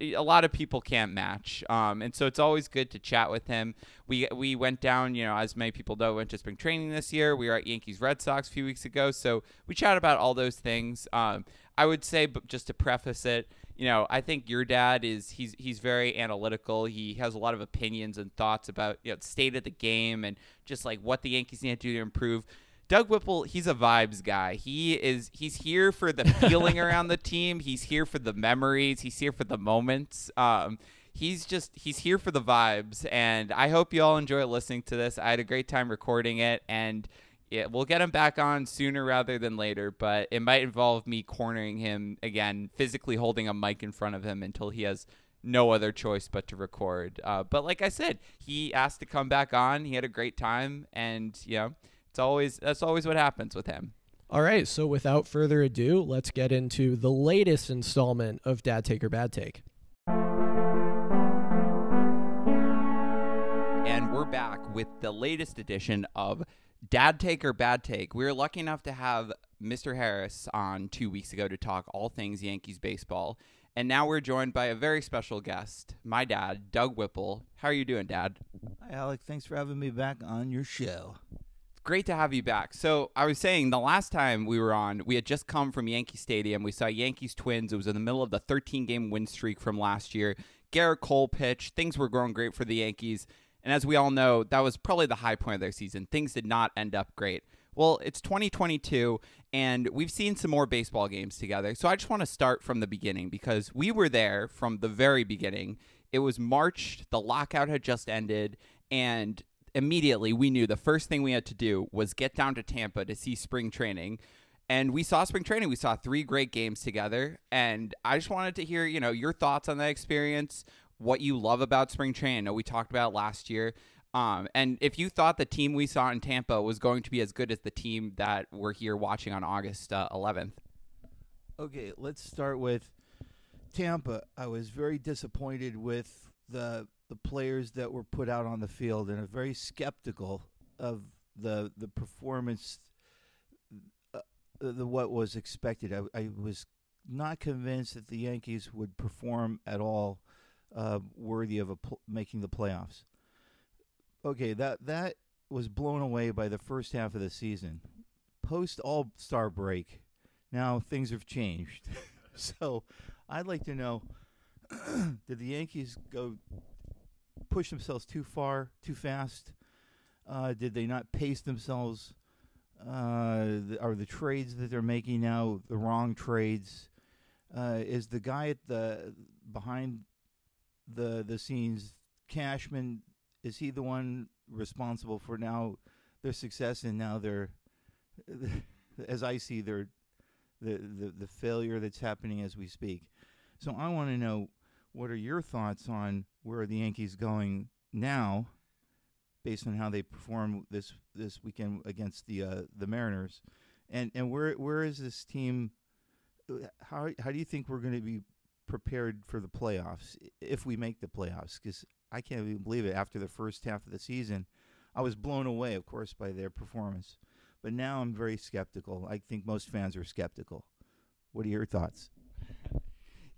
a lot of people can't match. Um, and so it's always good to chat with him. We we went down, you know, as many people know, went to spring training this year. We were at Yankees Red Sox a few weeks ago, so we chat about all those things. Um, I would say, but just to preface it, you know, I think your dad is he's he's very analytical. He has a lot of opinions and thoughts about you know state of the game and just like what the Yankees need to do to improve. Doug Whipple, he's a vibes guy. He is he's here for the feeling [LAUGHS] around the team. He's here for the memories. He's here for the moments. Um, he's just he's here for the vibes, and I hope you all enjoy listening to this. I had a great time recording it, and yeah, we'll get him back on sooner rather than later. But it might involve me cornering him again, physically holding a mic in front of him until he has no other choice but to record. Uh, but like I said, he asked to come back on. He had a great time, and you know it's always that's always what happens with him. All right, so without further ado, let's get into the latest installment of Dad Take or Bad Take. And we're back with the latest edition of Dad Take or Bad Take. We were lucky enough to have Mr. Harris on two weeks ago to talk all things Yankees baseball. And now we're joined by a very special guest, my dad, Doug Whipple. How are you doing, Dad? Hi, Alec. Thanks for having me back on your show great to have you back. So I was saying the last time we were on, we had just come from Yankee Stadium. We saw Yankees Twins. It was in the middle of the 13 game win streak from last year. Gerrit Cole pitched. Things were going great for the Yankees. And as we all know, that was probably the high point of their season. Things did not end up great. Well, it's 2022, and we've seen some more baseball games together. So I just want to start from the beginning because we were there from the very beginning. It was March, the lockout had just ended, and immediately we knew the first thing we had to do was get down to Tampa to see spring training. And we saw spring training. We saw three great games together. And I just wanted to hear, you know, your thoughts on that experience, what you love about spring training. I know we talked about last year. Um, and if you thought the team we saw in Tampa was going to be as good as the team that we're here watching on August uh, 11th. Okay, let's start with Tampa. I was very disappointed with the the players that were put out on the field, and very skeptical of the the performance, uh, the what was expected. I, I was not convinced that the Yankees would perform at all uh, worthy of pl- making the playoffs okay, that that was blown away by the first half of the season. Post All Star break, now things have changed. [LAUGHS] so, I'd like to know: [CLEARS THROAT] Did the Yankees go push themselves too far, too fast? Uh, did they not pace themselves? Uh, are the trades that they're making now the wrong trades? Uh, is the guy at the behind the the scenes, Cashman, is he the one responsible for now their success and now their, [LAUGHS] as I see their, the, the the failure that's happening as we speak. So I want to know what are your thoughts on where are the Yankees going now, based on how they perform this this weekend against the uh, the Mariners, and and where where is this team? How how do you think we're going to be prepared for the playoffs if we make the playoffs? Because I can't even believe it. After the first half of the season, I was blown away, of course, by their performance. But now I'm very skeptical. I think most fans are skeptical. What are your thoughts?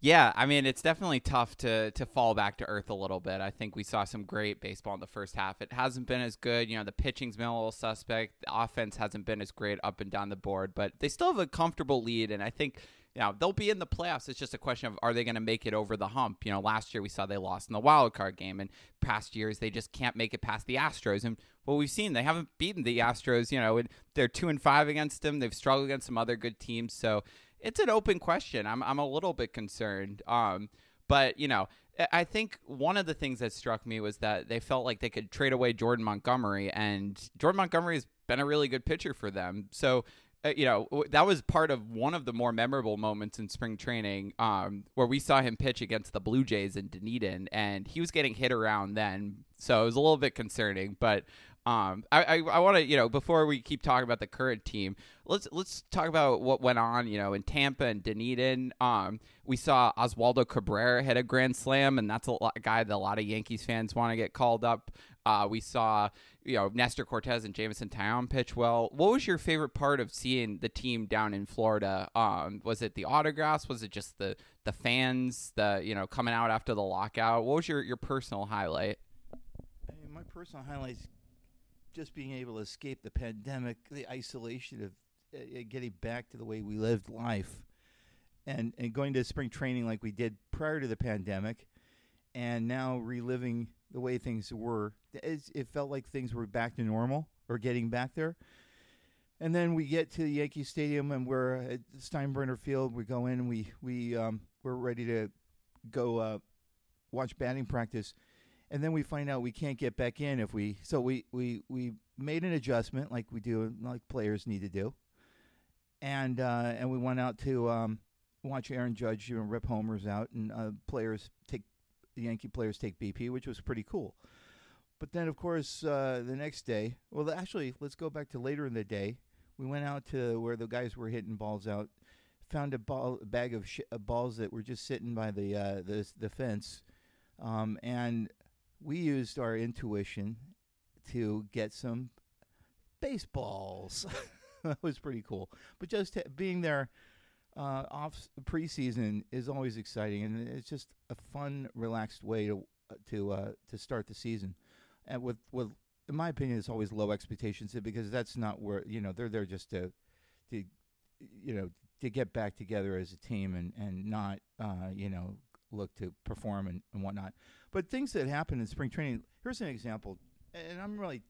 Yeah, I mean it's definitely tough to to fall back to earth a little bit. I think we saw some great baseball in the first half. It hasn't been as good. You know, the pitching's been a little suspect. The offense hasn't been as great up and down the board, but they still have a comfortable lead. And I think know, they'll be in the playoffs. It's just a question of are they going to make it over the hump? You know, last year we saw they lost in the wild card game, and past years they just can't make it past the Astros. And what we've seen, they haven't beaten the Astros. You know, they're two and five against them. They've struggled against some other good teams. So it's an open question. I'm I'm a little bit concerned. Um, but you know, I think one of the things that struck me was that they felt like they could trade away Jordan Montgomery, and Jordan Montgomery has been a really good pitcher for them. So uh, you know, that was part of one of the more memorable moments in spring training um, where we saw him pitch against the Blue Jays in Dunedin, and he was getting hit around then. So it was a little bit concerning. But um, I, I, I want to, you know, before we keep talking about the current team, let's let's talk about what went on, you know, in Tampa and Dunedin. Um, we saw Oswaldo Cabrera hit a grand slam, and that's a, lot, a guy that a lot of Yankees fans want to get called up. Uh, we saw, you know, Nestor Cortes and Jameson Taillon pitch well. What was your favorite part of seeing the team down in Florida? Um, was it the autographs? Was it just the the fans, the you know, coming out after the lockout? What was your your personal highlight? My personal highlights just being able to escape the pandemic, the isolation of uh, getting back to the way we lived life, and and going to spring training like we did prior to the pandemic, and now reliving the way things were. It's, it felt like things were back to normal or getting back there. And then we get to the Yankee Stadium and we're at Steinbrenner Field. We go in and we we um, we're ready to go uh, watch batting practice and then we find out we can't get back in if we so we we we made an adjustment like we do like players need to do. And uh, and we went out to um, watch Aaron Judge you know, rip homers out and uh, players take the Yankee players take BP which was pretty cool. But then of course uh, the next day well actually let's go back to later in the day. We went out to where the guys were hitting balls out found a ball a bag of sh- balls that were just sitting by the uh, the, the fence um, and we used our intuition to get some baseballs. [LAUGHS] that was pretty cool. But just being there uh, off preseason is always exciting, and it's just a fun, relaxed way to uh, to uh, to start the season. And with with in my opinion, it's always low expectations because that's not where you know they're there just to to you know to get back together as a team and and not uh, you know look to perform and, and whatnot. But things that happen in spring training. Here's an example, and I'm really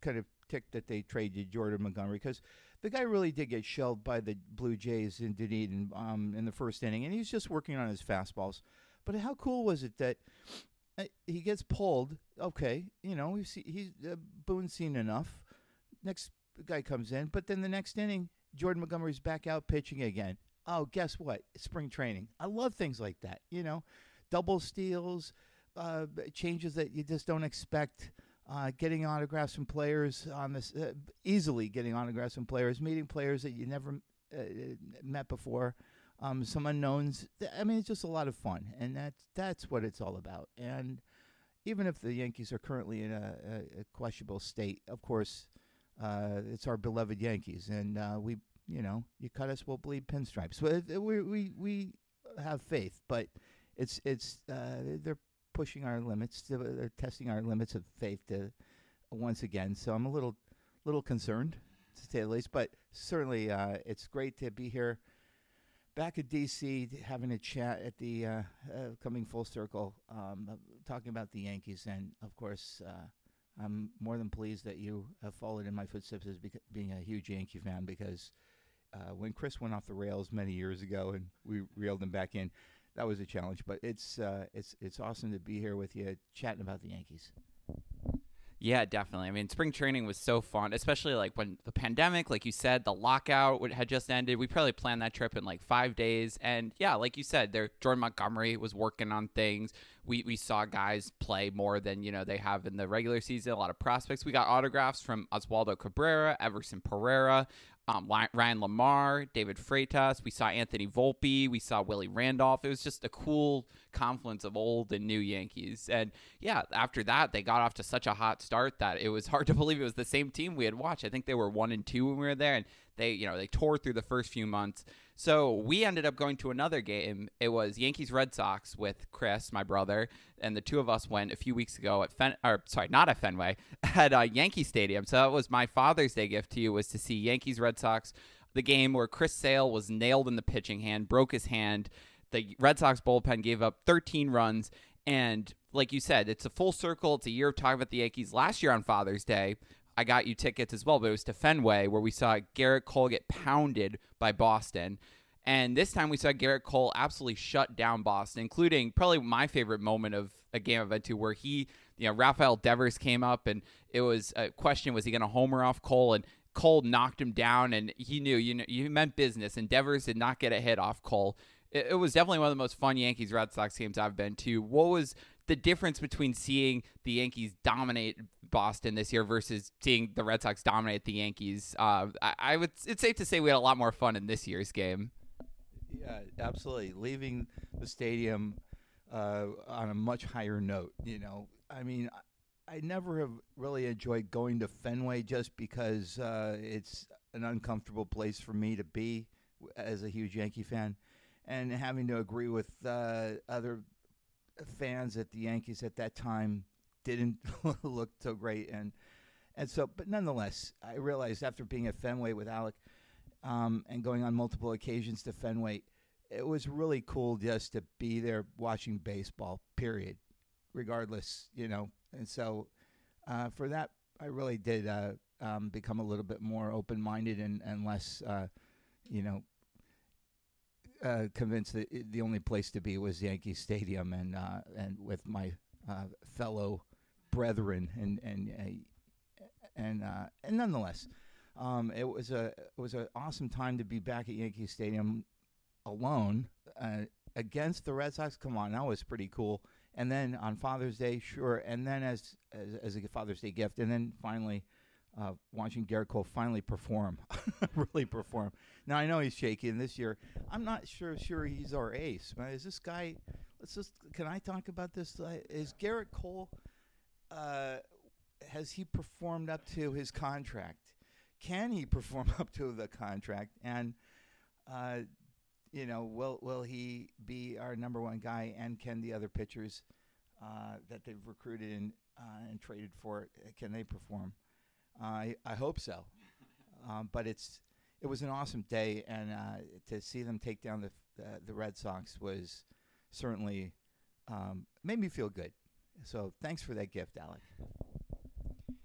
kind of ticked that they traded Jordan Montgomery because the guy really did get shelled by the Blue Jays in Dunedin um, in the first inning, and he's just working on his fastballs. But how cool was it that uh, he gets pulled? Okay, you know he's he's uh, Boone's seen enough. Next guy comes in, but then the next inning, Jordan Montgomery's back out pitching again. Oh, guess what? Spring training. I love things like that. You know, double steals, uh, changes that you just don't expect. Uh, getting autographs from players on this uh, easily getting autographs from players, meeting players that you never uh, met before, um, some unknowns. I mean, it's just a lot of fun, and that's that's what it's all about. And even if the Yankees are currently in a, a, questionable state, of course, uh, it's our beloved Yankees, and uh, we, you know, you cut us, we'll bleed pinstripes. So we we we have faith, but it's it's uh, they're pushing our limits. To, they're testing our limits of faith to once again. So I'm a little little concerned, to say the least. But certainly, uh, it's great to be here. Back at DC, having a chat at the uh, uh, coming full circle, um, talking about the Yankees, and of course, I'm more than pleased that you have followed in my footsteps as being a huge Yankee fan because uh, when Chris went off the rails many years ago and we reeled him back in, that was a challenge. But it's uh, it's it's awesome to be here with you chatting about the Yankees. Yeah, definitely. I mean, spring training was so fun, especially like when the pandemic, like you said, the lockout had just ended. We probably planned that trip in like five days. And yeah, like you said, there Jordan Montgomery was working on things. We we saw guys play more than you know they have in the regular season. A lot of prospects. We got autographs from Oswaldo Cabrera, Everson Pereira, um, Ryan LaMarre, David Freitas. We saw Anthony Volpe. We saw Willie Randolph. It was just a cool confluence of old and new Yankees. And yeah, after that, they got off to such a hot start that it was [LAUGHS] hard to believe it was the same team we had watched. I think they were one and two when we were there, and they, you know, they tore through the first few months. So we ended up going to another game. It was Yankees Red Sox with Chris, my brother, and the two of us went a few weeks ago at Fen, or sorry, not at Fenway, [LAUGHS] at uh, Yankee Stadium. So that was my Father's Day gift to you was to see Yankees Red Sox, the game where Chris Sale was nailed in the pitching hand, broke his hand. The Red Sox bullpen gave up 13 runs, and like you said, it's a full circle. It's a year of talking about the Yankees. Last year on Father's Day, I got you tickets as well, but it was to Fenway where we saw Gerrit Cole get pounded by Boston. And this time we saw Gerrit Cole absolutely shut down Boston, including probably my favorite moment of a game event two, where he, you know, Rafael Devers came up and it was a question: was he going to homer off Cole? And Cole knocked him down, and he knew you know you meant business. And Devers did not get a hit off Cole. It, it was definitely one of the most fun Yankees Red Sox games I've been to. What was the difference between seeing the Yankees dominate Boston this year versus seeing the Red Sox dominate the Yankees. Uh, I, I, would. It's safe to say we had a lot more fun in this year's game. Yeah, absolutely. Leaving the stadium uh, on a much higher note. You know, I mean, I, never have really enjoyed going to Fenway just because uh, it's an uncomfortable place for me to be as a huge Yankee fan, and having to agree with uh, other fans at the Yankees at that time didn't [LAUGHS] look so great, and and so, but nonetheless, I realized after being at Fenway with Alec um, and going on multiple occasions to Fenway, it was really cool just to be there watching baseball. Period, regardless, you know. And so, uh, for that, I really did uh, um, become a little bit more open-minded and and less, uh, you know, uh, convinced that the only place to be was Yankee Stadium, and uh, and with my uh, fellow brethren, and and uh, and uh, and nonetheless, um, it was a it was an awesome time to be back at Yankee Stadium alone against the Red Sox. Come on, that was pretty cool. And then on Father's Day, sure, and then as as, as a Father's Day gift, and then finally uh, watching Gerrit Cole finally perform, [LAUGHS] really perform. Now I know he's shaky, and this year I'm not sure sure he's our ace. But is this guy? Let's just can I talk about this? Uh, is Gerrit Cole? Uh, has he performed up to his contract? Can he perform [LAUGHS] up to the contract? And uh, you know, will will he be our number one guy? And can the other pitchers uh, that they've recruited and uh, and traded for can they perform? I I hope so. Um, but it's it was an awesome day, and uh, to see them take down the, the, the Red Sox was certainly um, made me feel good. So thanks for that gift, Alec.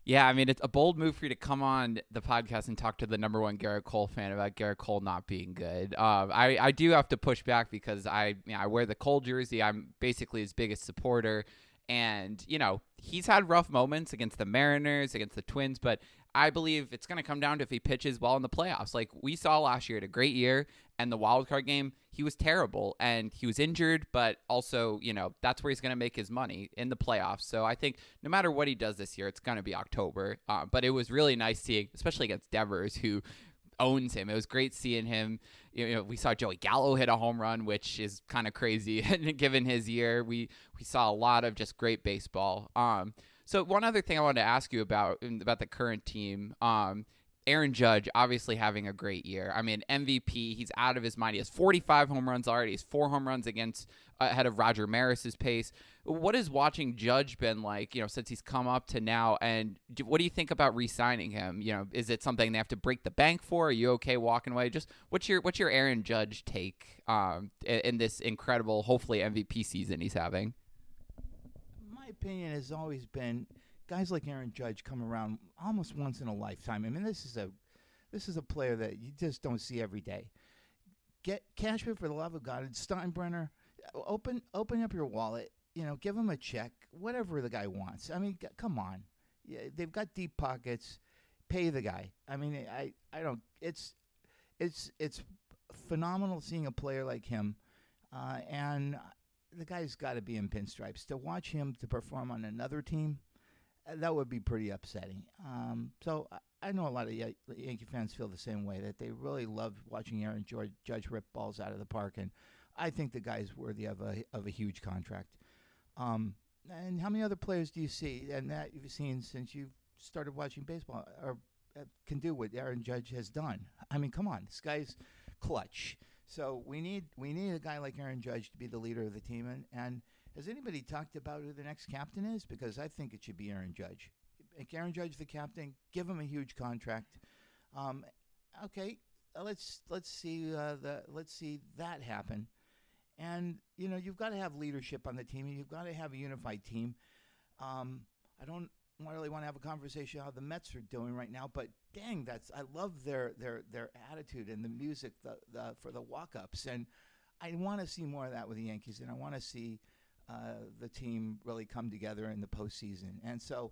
Yeah, I mean, it's a bold move for you to come on the podcast and talk to the number one Gerrit Cole fan about Gerrit Cole not being good. Uh, I, I do have to push back because I you know, I wear the Cole jersey. I'm basically his biggest supporter. And, you know, he's had rough moments against the Mariners, against the Twins, but I believe it's going to come down to if he pitches well in the playoffs. Like we saw last year, a great year, and the wild card game, he was terrible and he was injured, but also, you know, that's where he's going to make his money in the playoffs. So I think no matter what he does this year, it's going to be October. Uh, but it was really nice seeing, especially against Devers, who owns him. It was great seeing him. You know, we saw Joey Gallo hit a home run, which is kind of crazy [LAUGHS] given his year. We we saw a lot of just great baseball. Um, so one other thing I wanted to ask you about about the current team. Um, Aaron Judge obviously having a great year. I mean, MVP. He's out of his mind. He has 45 home runs already. He's four home runs against uh, ahead of Roger Maris's pace. What has watching Judge been like? You know, since he's come up to now, and do, what do you think about re-signing him? You know, is it something they have to break the bank for? Are you okay walking away? Just what's your what's your Aaron Judge take um, in, in this incredible, hopefully MVP season he's having? My opinion has always been guys like Aaron Judge come around almost once in a lifetime. I mean, this is a this is a player that you just don't see every day. Get Cashman for the love of God and Steinbrenner. Open open up your wallet. You know, give him a check, whatever the guy wants. I mean, come on. Yeah, they've got deep pockets. Pay the guy. I mean, I I don't. It's it's it's phenomenal seeing a player like him, uh, and the guy's got to be in pinstripes. To watch him to perform on another team, that would be pretty upsetting. Um, so I, know a lot of Yan- Yankee fans feel the same way that they really love watching Aaron George, Judge rip balls out of the park, and I think the guy's worthy of a of a huge contract. Um, and how many other players do you see and that you've seen since you've started watching baseball or uh, can do what Aaron Judge has done? I mean, come on, this guy's clutch. So we need we need a guy like Aaron Judge to be the leader of the team. And, and has anybody talked about who the next captain is? Because I think it should be Aaron Judge. Make Aaron Judge the captain. Give him a huge contract. Um, okay, uh, let's let's see uh, the let's see that happen. And you know you've got to have leadership on the team. and You've got to have a unified team. Um, I don't really want to have a conversation how the Mets are doing right now, but dang, that's I love their their their attitude and the music the, the for the walk ups, and I want to see more of that with the Yankees, and I want to see uh, the team really come together in the postseason. And so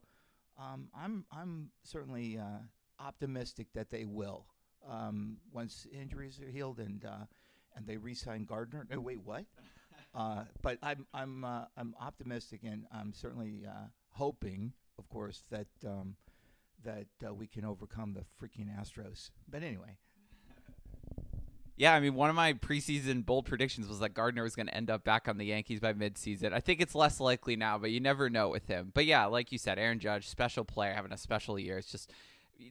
um, I'm I'm certainly uh, optimistic that they will um, once injuries are healed and uh, and they re-sign Gardner. No, wait, what? [LAUGHS] Uh, but I'm I'm uh, I'm optimistic and I'm certainly uh, hoping, of course, that um, that uh, we can overcome the freaking Astros. But anyway, Yeah, I mean, one of my preseason bold predictions was that Gardner was going to end up back on the Yankees by midseason. I think it's less likely now, but you never know with him. But yeah, like you said, Aaron Judge, special player, having a special year. It's just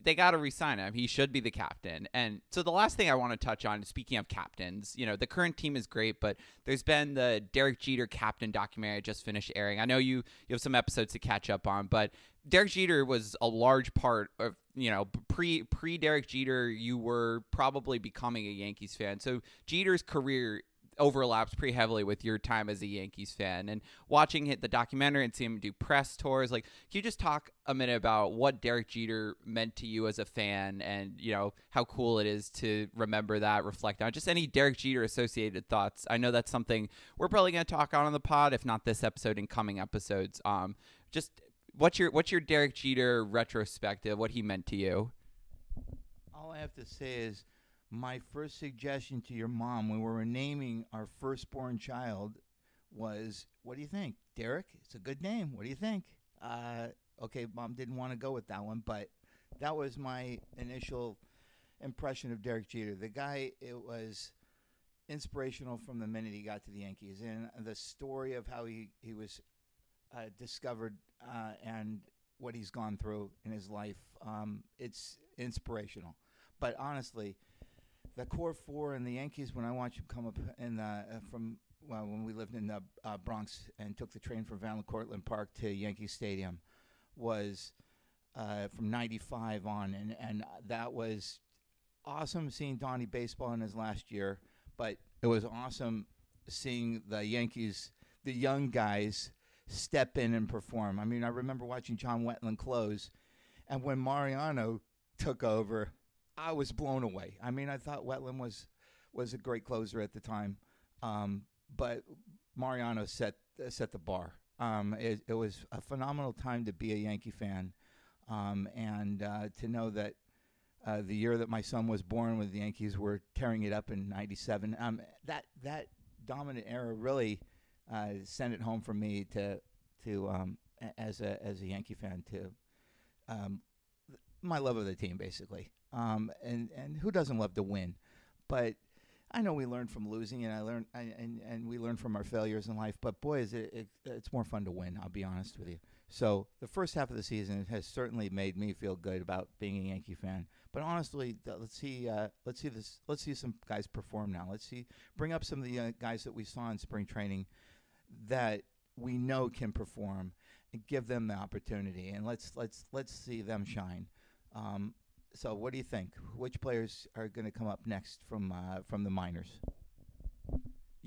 they got to resign him. He should be the captain. And so the last thing I want to touch on, speaking of captains, you know, the current team is great, but there's been the Derek Jeter captain documentary I just finished airing. I know you you have some episodes to catch up on, but Derek Jeter was a large part of you know pre pre Derek Jeter. You were probably becoming a Yankees fan, so Jeter's career overlaps pretty heavily with your time as a Yankees fan and watching hit the documentary and seeing him do press tours. Like, can you just talk a minute about what Derek Jeter meant to you as a fan and, you know, how cool it is to remember that, reflect on just any Derek Jeter associated thoughts? I know that's something we're probably going to talk on on the pod, if not this episode, in coming episodes. Um, just what's your what's your Derek Jeter retrospective? What he meant to you? all I have to say is my first suggestion to your mom when we were naming our firstborn child was, "What do you think, Derek? It's a good name. What do you think?" Uh, okay, mom didn't want to go with that one, but that was my initial impression of Derek Jeter. The guy, it was inspirational from the minute he got to the Yankees, and the story of how he he was uh, discovered uh, and what he's gone through in his life. Um, it's inspirational. But honestly, the core four and the Yankees, when I watched them come up in the, uh, from well, when we lived in the uh, Bronx and took the train from Van Cortlandt Park to Yankee Stadium, was uh, from '95 on, and and that was awesome seeing Donnie baseball in his last year. But it was awesome seeing the Yankees the young guys step in and perform. I mean, I remember watching John Wetteland close, and when Mariano took over, I was blown away. I mean, I thought Wetteland was was a great closer at the time, um, but Mariano set set the bar. Um, it, it, was a phenomenal time to be a Yankee fan, um, and uh, to know that uh, the year that my son was born, when the Yankees were tearing it up in '97, um, that that dominant era really uh, sent it home for me to to um, as a as a Yankee fan to um, my love of the team basically. Um, and and who doesn't love to win? But I know we learn from losing, and I learn and and we learn from our failures in life. But boy, is it, it it's more fun to win. I'll be honest with you. So the first half of the season has certainly made me feel good about being a Yankee fan. But honestly, let's see uh, let's see this let's see some guys perform now. Let's see bring up some of the uh, guys that we saw in spring training that we know can perform and give them the opportunity and let's let's let's see them shine. Um, so, what do you think? Which players are going to come up next from uh, from the minors?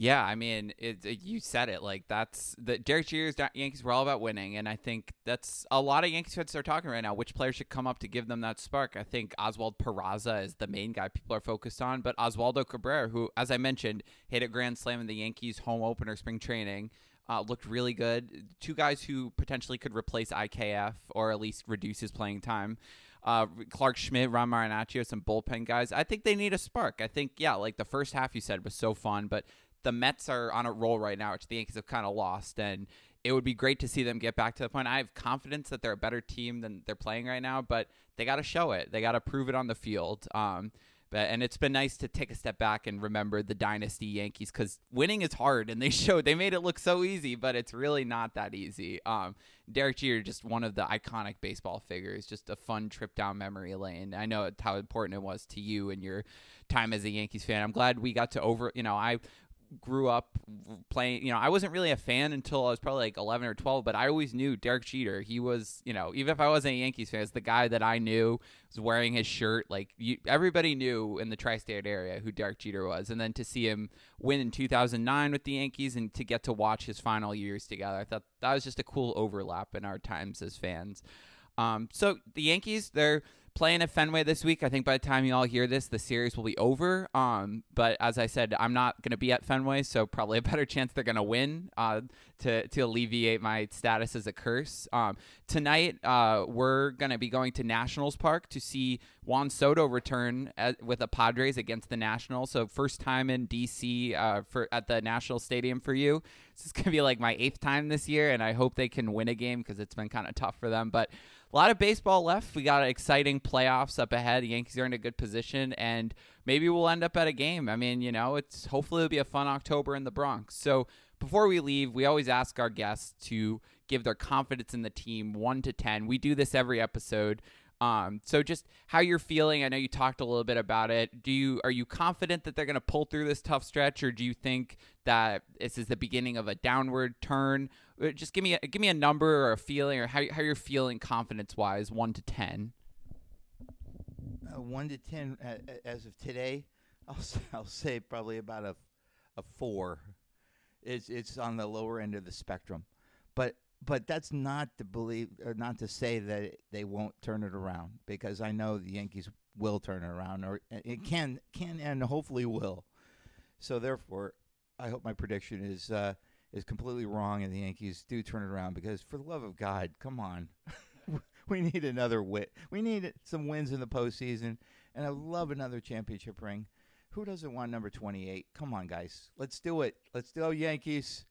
Yeah, I mean, it, it, you said it. Like that's the Derek Jeter's Yankees were all about winning, and I think that's a lot of Yankees fans are talking right now. Which players should come up to give them that spark? I think Oswald Peraza is the main guy people are focused on, but Oswaldo Cabrera, who, as I mentioned, hit a grand slam in the Yankees home opener spring training, uh, looked really good. Two guys who potentially could replace IKF or at least reduce his playing time uh, Clarke Schmidt, Ron Marinaccio, some bullpen guys. I think they need a spark. I think, yeah, like the first half you said was so fun, but the Mets are on a roll right now, which the Yankees have kind of lost. And it would be great to see them get back to the point. I have confidence that they're a better team than they're playing right now, but they got to show it. They got to prove it on the field. Um, but, and it's been nice to take a step back and remember the dynasty Yankees because winning is hard, and they [LAUGHS] showed they made it look so easy, but it's really not that easy. Um, Derek Jeter, just one of the iconic baseball figures, just a fun trip down memory lane. I know how important it was to you and your time as a Yankees fan. I'm glad we got to over. You know, I grew up playing, you know, I wasn't really a fan until I was probably like 11 or 12, but I always knew Derek Jeter. He was, you know, even if I wasn't a Yankees fan, it's the guy that I knew was wearing his shirt. Like you, everybody knew in the tri-state area who Derek Jeter was. And then to see him win in 2009 with the Yankees and to get to watch his final years together, I thought that was just a cool overlap in our times as fans. Um, so the Yankees, they're playing at Fenway this week. I think by the time you all hear this, the series will be over. Um, but as I said, I'm not going to be at Fenway, so probably a [LAUGHS] better chance they're going to win uh, to to alleviate my status as a curse. Um, tonight, uh, we're going to be going to Nationals Park to see Juan Soto return at, with the Padres against the Nationals. So first time in DC uh, for at the National Stadium for you. This is going to be like my eighth time this year, and I hope they can win a game because it's been kind of tough for them, but a lot of baseball left. We got exciting playoffs up ahead. The Yankees are in a good position, and maybe we'll end up at a game. I mean, you know, it's hopefully it'll be a fun October in the Bronx. So before we leave, we always ask our guests to give their confidence in the team one to ten. We do this every episode. Um, so just how you're feeling. I know you talked a little bit about it. Do you are you confident that they're going to pull through this tough stretch, or do you think that this is the beginning of a downward turn? Uh, just give me a, give me a number or a feeling, or how how you're feeling confidence wise, one to ten. Uh, one to ten uh, as of today, [LAUGHS] I'll I'll say probably about a a four. It's it's on the lower end of the spectrum, but but that's not to believe or not to say that they won't turn it around because I know the Yankees will turn it around or it can can and hopefully will. So therefore, I hope my prediction is uh, is completely wrong and the Yankees do turn it around because for the love of God, come on. [LAUGHS] we need another wit. We need some wins in the postseason and I love another championship ring. Who doesn't want number 28? Come on, guys. Let's do it. Let's do it, Yankees.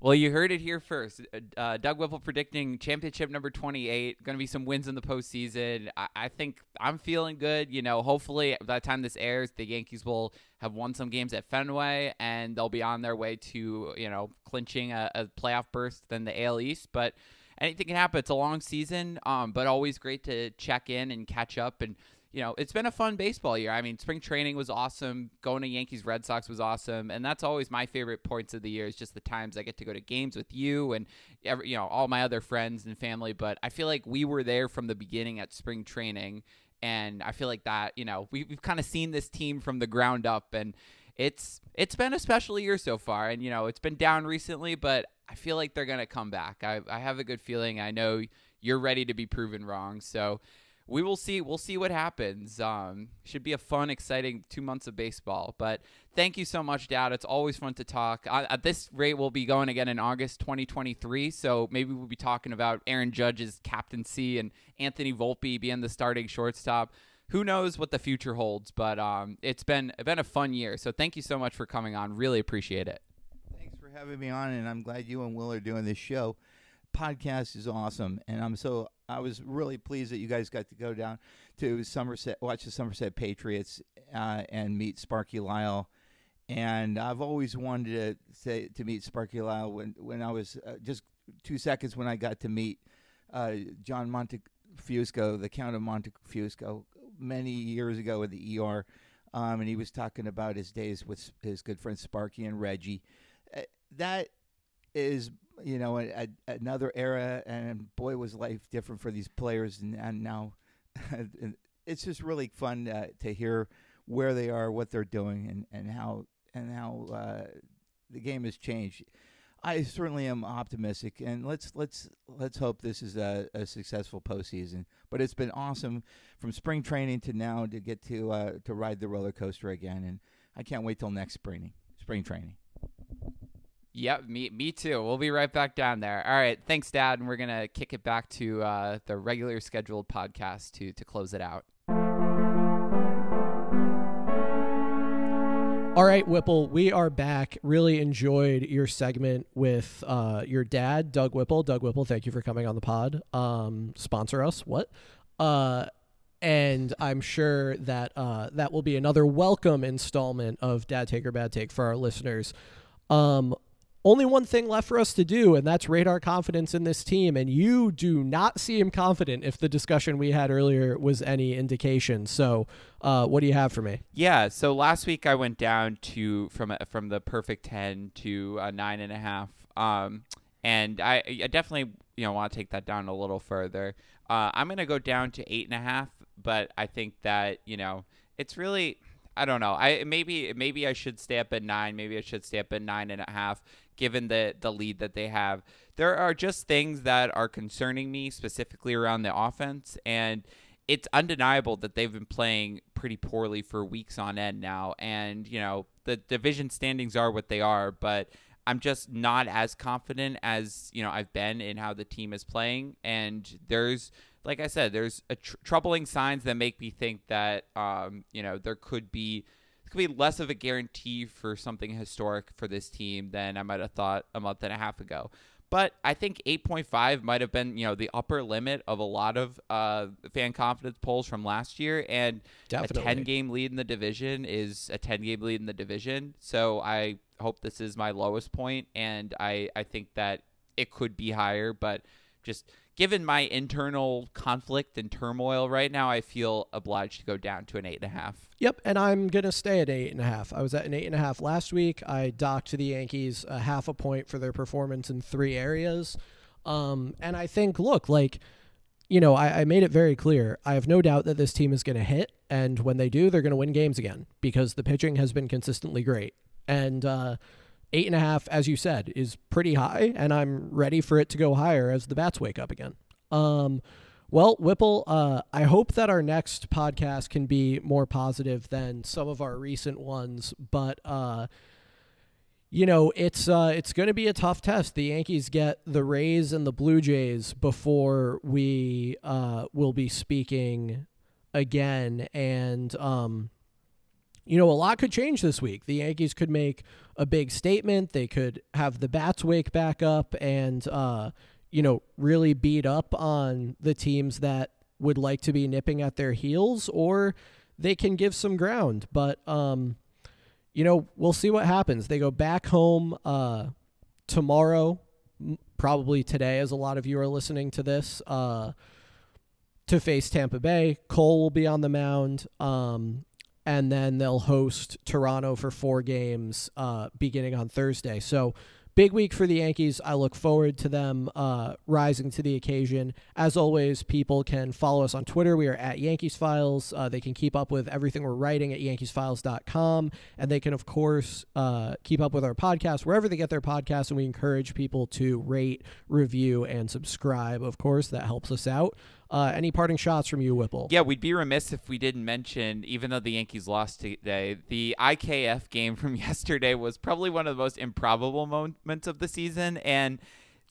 Well, you heard it here first. Uh, uh Doug Whipple predicting championship number 28. Going to be some wins in the postseason. I-, I think I'm feeling good. You know, hopefully by the time this airs, the Yankees will have won some games at Fenway and they'll be on their way to, you know, clinching a, a playoff berth than the AL East. But anything can happen. It's a long season, um, but always great to check in and catch up and you know, it's been a fun baseball year. I mean, spring training was awesome. Going to Yankees Red Sox was awesome, and that's always my favorite points of the year. Is just the times I get to go to games with you and every, you know all my other friends and family. But I feel like we were there from the beginning at spring training, and I feel like that you know we, we've kind of seen this team from the ground up and it's it's been a special year so far, and you know it's been down recently, but I feel like they're gonna come back. I I have a good feeling. I know you're ready to be proven wrong, so we will see. We'll see what happens. Um, should be a fun, exciting two months of baseball. But thank you so much, Dad. It's always fun to talk. At this rate, we'll be going again in August 2023. So maybe we'll be talking about Aaron Judge's captaincy and Anthony Volpe being the starting shortstop. Who knows what the future holds? But um, it's been been a fun year. So thank you so much for coming on. Really appreciate it. Thanks for having me on, and I'm glad you and Will are doing this show podcast is awesome, and I'm so I was really pleased that you guys got to go down to Somerset, watch the Somerset Patriots, uh, and meet Sparky Lyle. And I've always wanted to say to meet Sparky Lyle when when I was uh, just two seconds when I got to meet uh, John Montefusco, the Count of Montefusco, many years ago at the ER, um, and he was talking about his days with his good friend Sparky and Reggie. Uh, that is you know, a, a, another era, and boy, was life different for these players. And, and now, [LAUGHS] it's just really fun uh, to hear where they are, what they're doing, and, and how and how uh, the game has changed. I certainly am optimistic, and let's let's let's hope this is a, a successful postseason. But it's been awesome from spring training to now to get to uh, to ride the roller coaster again, and I can't wait till next spring spring training. Yep, me me too. We'll be right back down there. All right, thanks, Dad, and we're gonna kick it back to uh, the regular scheduled podcast to to close it out. All right, Whipple, we are back. Really enjoyed your segment with uh, your dad, Doug Whipple. Doug Whipple, thank you for coming on the pod. Um, sponsor us. What? Uh, and I'm sure that uh, that will be another welcome installment of Dad Take or Bad Take for our listeners. Um, only one thing left for us to do, and that's our confidence in this team. And you do not seem confident if the discussion we had earlier was any indication. So, uh, what do you have for me? Yeah. So last week I went down to from from the perfect ten to a nine and a half. Um, and I, I definitely you know want to take that down a little further. Uh, I'm gonna go down to eight and a half, but I think that you know it's really I don't know. I maybe maybe I should stay up at nine. Maybe I should stay up at nine and a half given the the lead that they have. There are just things that are concerning me specifically around the offense and it's undeniable that they've been playing pretty poorly for weeks on end now and you know the division standings are what they are but I'm just not as confident as you know I've been in how the team is playing and there's like I said there's tr- troubling signs that make me think that um, you know there could be could be less of a guarantee for something historic for this team than I might have thought a month and a half ago. But I think 8.5 might have been, you know, the upper limit of a lot of uh, fan confidence polls from last year. And Definitely. a 10 game lead in the division is a 10 game lead in the division. So I hope this is my lowest point, and I I think that it could be higher, but just given my internal conflict and turmoil right now, I feel obliged to go down to an eight and a half. Yep, and I'm gonna stay at eight and a half. I was at an eight and a half last week. I docked the Yankees a half a point for their performance in three areas, um, and I think, look, like. You know, I, I made it very clear. I have no doubt that this team is going to hit, and when they do, they're going to win games again because the pitching has been consistently great. And uh, eight and a half, as you said, is pretty high, and I'm ready for it to go higher as the bats wake up again. Um, well, Whipple, uh, I hope that our next podcast can be more positive than some of our recent ones, but uh, you know it's uh, it's going to be a tough test. The Yankees get the Rays and the Blue Jays before we uh, will be speaking again, and um, you know, a lot could change this week. The Yankees could make a big statement. They could have the bats wake back up and, uh, you know, really beat up on the teams that would like to be nipping at their heels, or they can give some ground. But, um, you know, we'll see what happens. They go back home uh, tomorrow, probably today, as a lot of you are listening to this, uh, to face Tampa Bay. Cole will be on the mound. Um, and then they'll host Toronto for four games uh, beginning on Thursday. So big week for the Yankees. I look forward to them uh, rising to the occasion. As always, people can follow us on Twitter. We are at Yankees Files. Uh, they can keep up with everything we're writing at yankeesfiles.com. And they can, of course, uh, keep up with our podcast wherever they get their podcasts. And we encourage people to rate, review, and subscribe. Of course, that helps us out. Uh, any parting shots from you, Whipple? Yeah, we'd be remiss if we didn't mention, even though the Yankees lost today, the IKF game [LAUGHS] from yesterday was probably one of the most improbable moments of the season. And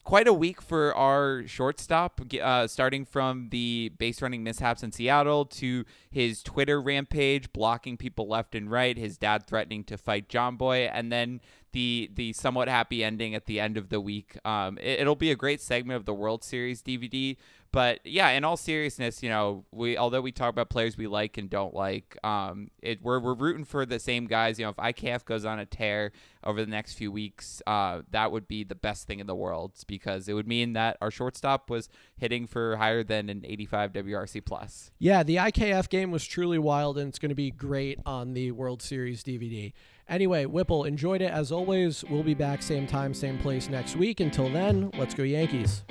quite a week for our shortstop, uh, starting from the base running mishaps in Seattle to his Twitter rampage, blocking people left and right, his dad threatening to fight Jomboy, and then the the somewhat happy ending at the end of the week. Um, it, will be a great segment of the World Series DVD. But yeah, in all seriousness, you know, we although we talk about players we like and don't like, um, it we're we're rooting for the same guys. You know, if IKF goes on a tear over the next few weeks, uh, that would be the best thing in the world because it would mean that our shortstop was hitting for higher than an 85 WRC plus. Yeah, the IKF game was truly wild, and it's going to be great on the World Series DVD. Anyway, Whipple, enjoyed it as always. We'll be back same time, same place next week. Until then, let's go Yankees.